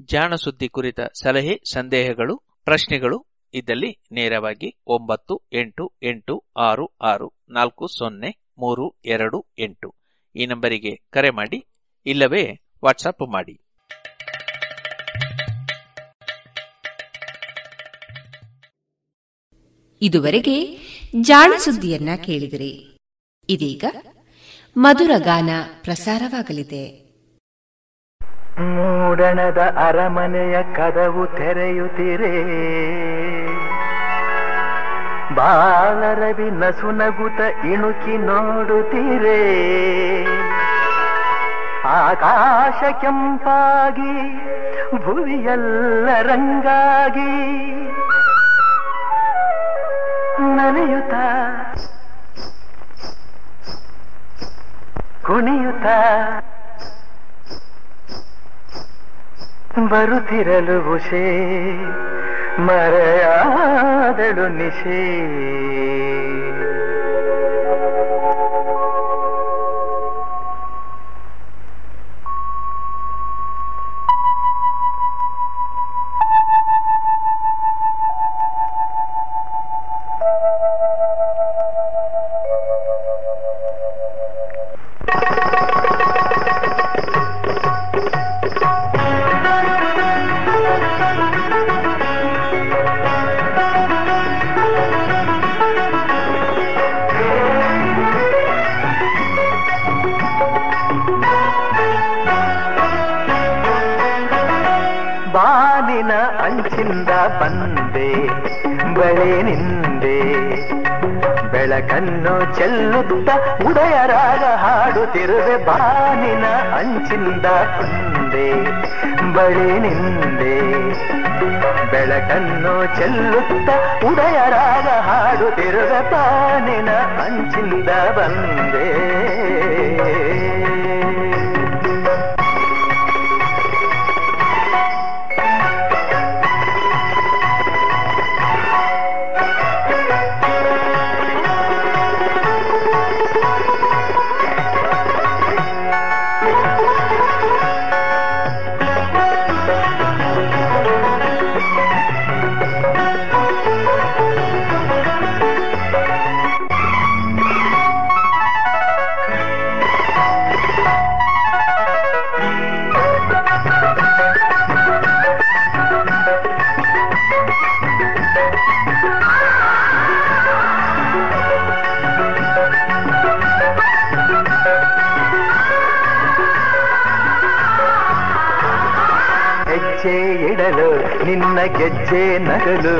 ಜಾಣ ಸುದ್ದಿ ಕುರಿತ ಸಲಹೆ, ಸಂದೇಹಗಳು, ಪ್ರಶ್ನೆಗಳು ಇದ್ದಲ್ಲಿ ನೇರವಾಗಿ ಒಂಬತ್ತು ಎಂಟು ಎಂಟು ಆರು ಆರು ನಾಲ್ಕು ಸೊನ್ನೆ ಮೂರು ಎರಡು ಎಂಟು. ಈ ನಂಬರಿಗೆ ಕರೆ ಮಾಡಿ ಇಲ್ಲವೇ ವಾಟ್ಸಪ್ ಮಾಡಿ. ಇದುವರೆಗೆ ಜಾಣ ಸುದ್ದಿಯನ್ನ ಕೇಳಿದಿರಿ. ಇದೀಗ ಮಧುರ ಗಾನ ಪ್ರಸಾರವಾಗಲಿದೆ. ಮೂಡಣದ ಅರಮನೆಯ ಕದವು ತೆರೆಯುತ್ತಿರೇ. ಬಾಲರವಿ ನಸುನಗುತ ಇಣುಕಿ ನೋಡುತ್ತೀರೇ. ಆಕಾಶ ಕೆಂಪಾಗಿ ಭುವಿಯಲ್ಲ ರಂಗಾಗಿ ನನೆಯುತ್ತ. ಕುಣಿಯುತ್ತ. ಬರುತ್ತಿರಲು ಉಷೆ. മറയാതടു നിശേ ಚೆಲ್ಲುತ್ತ ಉದಯರಾಗ ಹಾಡುತ್ತಿರುವೆ ಬಾನಿನ ಅಂಚಿಂದ ಬಂದೆ ಬಳಿ ನಿಂದೆ. ಬೆಳಕನ್ನು ಚೆಲ್ಲುತ್ತ ಉದಯರಾಗ ಹಾಡುತ್ತಿರುವೆ ಬಾನಿನ ಅಂಚಿಂದ ಬಂದೆ. ನಿನ್ನ ಗೆಜ್ಜೆ ನಗಲು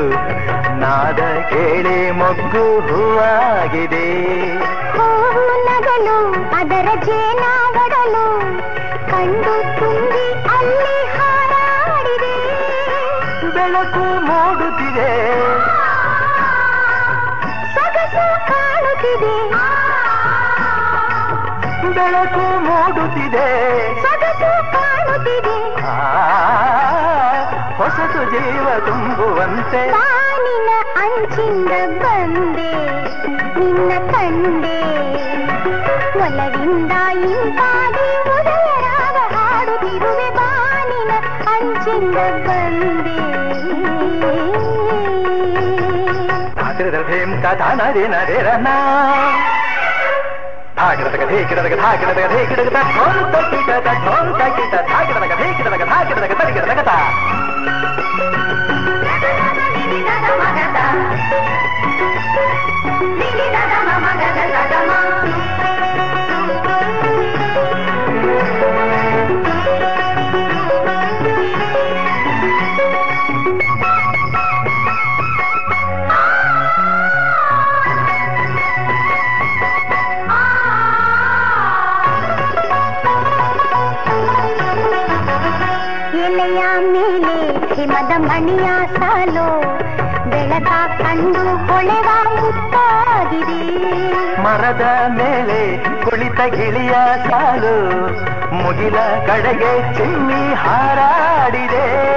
ನಾದ ಕೇಳಿ ಮೊಗ್ಗು ಹೂವಾಗಿದೆ. ತುಂಬುವಂತೆ. ಬಾನಿನ ಅಂಚಿಂದ ಬಂದೆ ನಿನ್ನ ಕಂಡೆ ಒಲವಿಂದ ಇಂಪಾಗಿ ಉದಯರಾಗ ಹಾಡುತ್ತಿರುವೆ ಬಾನಿನ ಅಂಚಿಂದ ಬಂದೆ. ಧಾಕಿರದೇಂ ಕಥಾನರಿ ನರೇರನ ಧಾಕಿರದಗ ಧೇಕಿರದಗ ಧಾಕಿರದಗ ಧೇಕಿರದಗ ಢೋಲ್ ತಕ್ಕಿಟ ಕಿಡದ ಕಥಾ ಕಿಡದ ಕಥೆ ಕಿಡದ ತರಿಗಿರದಗ ಮದ ಮಣಿಯಾಸಲು ಬೆಳಕ ಕಂಡು ಕೊಳೆವ ಮರದ ಮೇಲೆ ಕುಳಿತ ಗಿಳಿಯ ಸಾಲು ಮುಗಿಲ ಕಡೆಗೆ ಚಿಮ್ಮಿ ಹಾರಾಡಿದೆ.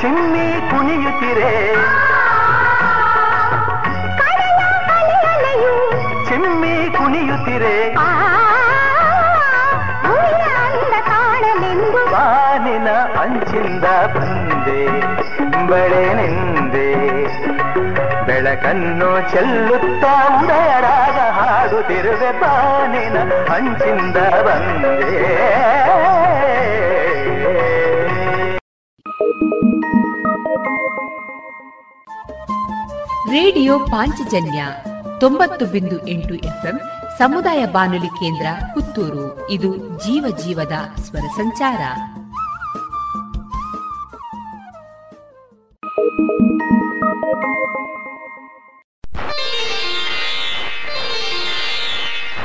ಚಿಮ್ಮಿ ಕುಣಿಯುತ್ತಿರೆ. ಚಿಮ್ಮಿ ಕುಣಿಯುತ್ತಿರೆ. ಬಾನಿನ ಅಂಚಿಂದ ಬಂದೆ. ಬಳೆ ನಿಂದೆ. ಬೆಳಕನ್ನು ಚೆಲ್ಲುತ್ತಾ ಉದಯರಾಗ ಹಾಡುತ್ತಿರುವೆ ಬಾನಿನ ಹಂಚಿಂದ ಬಂದೆ. ರೇಡಿಯೋ ಪಾಂಚಜನ್ಯ ತೊಂಬತ್ತು ಬಿಂದು ಎಂಟು ಎಫ್ಎಂ ಸಮುದಾಯ ಬಾನುಲಿ ಕೇಂದ್ರ ಪುತ್ತೂರು. ಇದು ಜೀವ ಜೀವದ ಸ್ವರ ಸಂಚಾರ.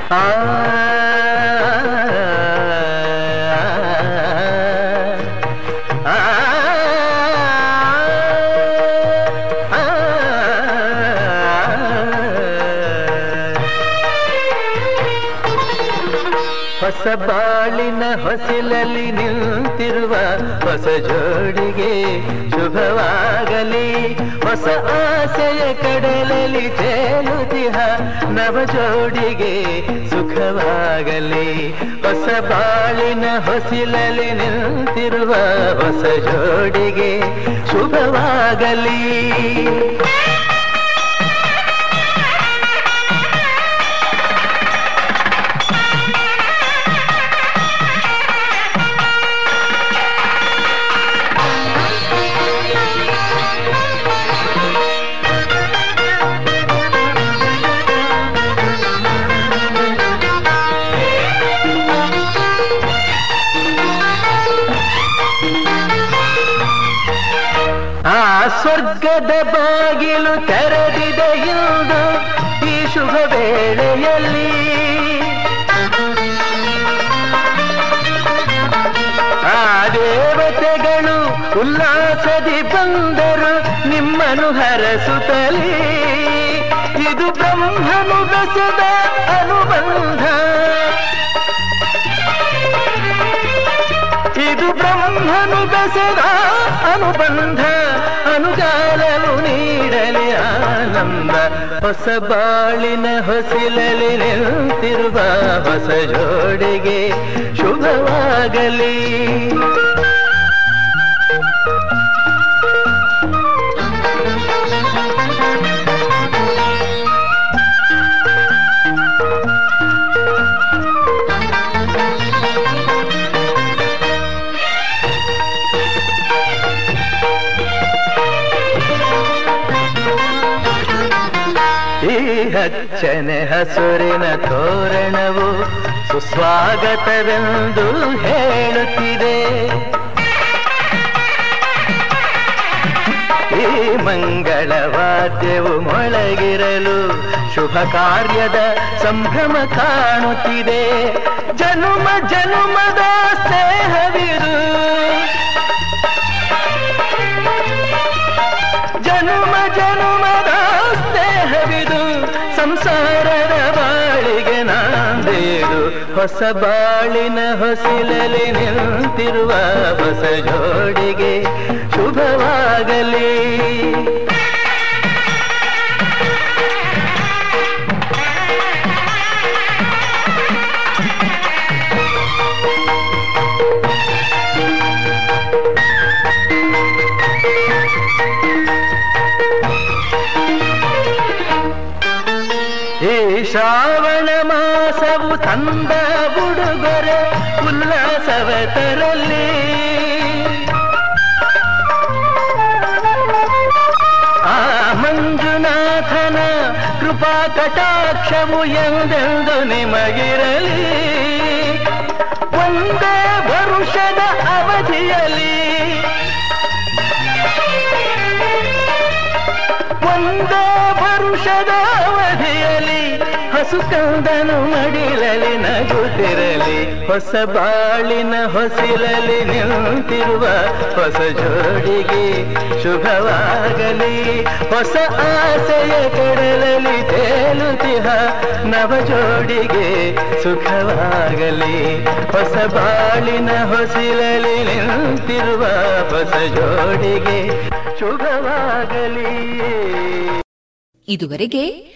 ಹೊಸ ಬಾಳಿನ ಹೊಸಿಲಲ್ಲಿ ನಿಂತಿರುವ ಹೊಸ ಜೋಡಿಗೆ ಶುಭವಾಗಲಿ. ಹೊಸ ಆಸೆಯ ಕಡಲಲ್ಲಿ ತೇಲುತಿಹ ನವ ಜೋಡಿಗೆ ಸುಖವಾಗಲಿ. ಹೊಸ ಬಾಳಿನ ಹೊಸಿಲಲ್ಲಿ ನಿಂತಿರುವ ಹೊಸ ಜೋಡಿಗೆ ಶುಭವಾಗಲಿ. ಬಾಗಿಲು ತೆರೆದಿದೆ ಎಂದು ಈ ಶುಭ ವೇಳೆಯಲ್ಲಿ. ಆ ದೇವತೆಗಳು ಉಲ್ಲಾಸದಿ ಬಂದರು ನಿಮ್ಮನು ಹರಸುತ್ತಲೇ. ಇದು ಬ್ರಹ್ಮನು ಬೆಸದ ಅನುಬಂಧ. ಇದು ಬ್ರಹ್ಮನು ಬೆಸದ ಅನುಬಂಧ. ಆನಂದ. ಹೊಸ ಬಾಳಿನ ಹೊಸಿಲಲ್ಲಿ ನಿಂತಿರುವ ಹೊಸ ಜೋಡಿಗೆ ಶುಭವಾಗಲಿ. ಹಚ್ಚನೆ ಹಸುರಿನ ತೋರಣವು ಸುಸ್ವಾಗತವೆಂದು ಹೇಳುತ್ತಿದೆ. ಈ ಮಂಗಳವಾದ್ಯವು ಮೊಳಗಿರಲು ಶುಭ ಕಾರ್ಯದ ಸಂಭ್ರಮ ಕಾಣುತ್ತಿದೆ. ಜನುಮ ಜನುಮದ ಸ್ನೇಹವಿದು. ಹೊಸ ಬಾಳಿನ ಹೊಸಿಲಲಿ ನಿಂತಿರುವ ಹೊಸ ಜೋಡಿಗೆ ಶುಭವಾಗಲಿ. ಮಾಸವು ಹುಡುಗರೆ ಉಲ್ಲಾಸವ ತರಲಿ ಆ ಮಂಜುನಾಥನ ಕೃಪಾ ಕಟಾಕ್ಷವು ಎಂದೆಂದು ನಿಮಗಿರಲಿ. ಸುಕಂದನು ಮಡಿಲಲಿ ನಗುತ್ತಿರಲಿ. ಹೊಸ ಬಾಳಿನ ಹೊಸಿಲಲಿ ನಿಂತಿರುವ ಹೊಸ ಜೋಡಿಗೆ ಶುಭವಾಗಲಿ. ಹೊಸ ಆಸೆಯ ಕೊಡಲಲಿ ತೇಲುತಿಹ ನವ ಜೋಡಿಗೆ ಸುಖವಾಗಲಿ. ಹೊಸ ಬಾಳಿನ ಹೊಸಿಲಲಿ ನಿಂತಿರುವ ಹೊಸ ಜೋಡಿಗೆ ಶುಭವಾಗಲಿ. ಇದುವರೆಗೆ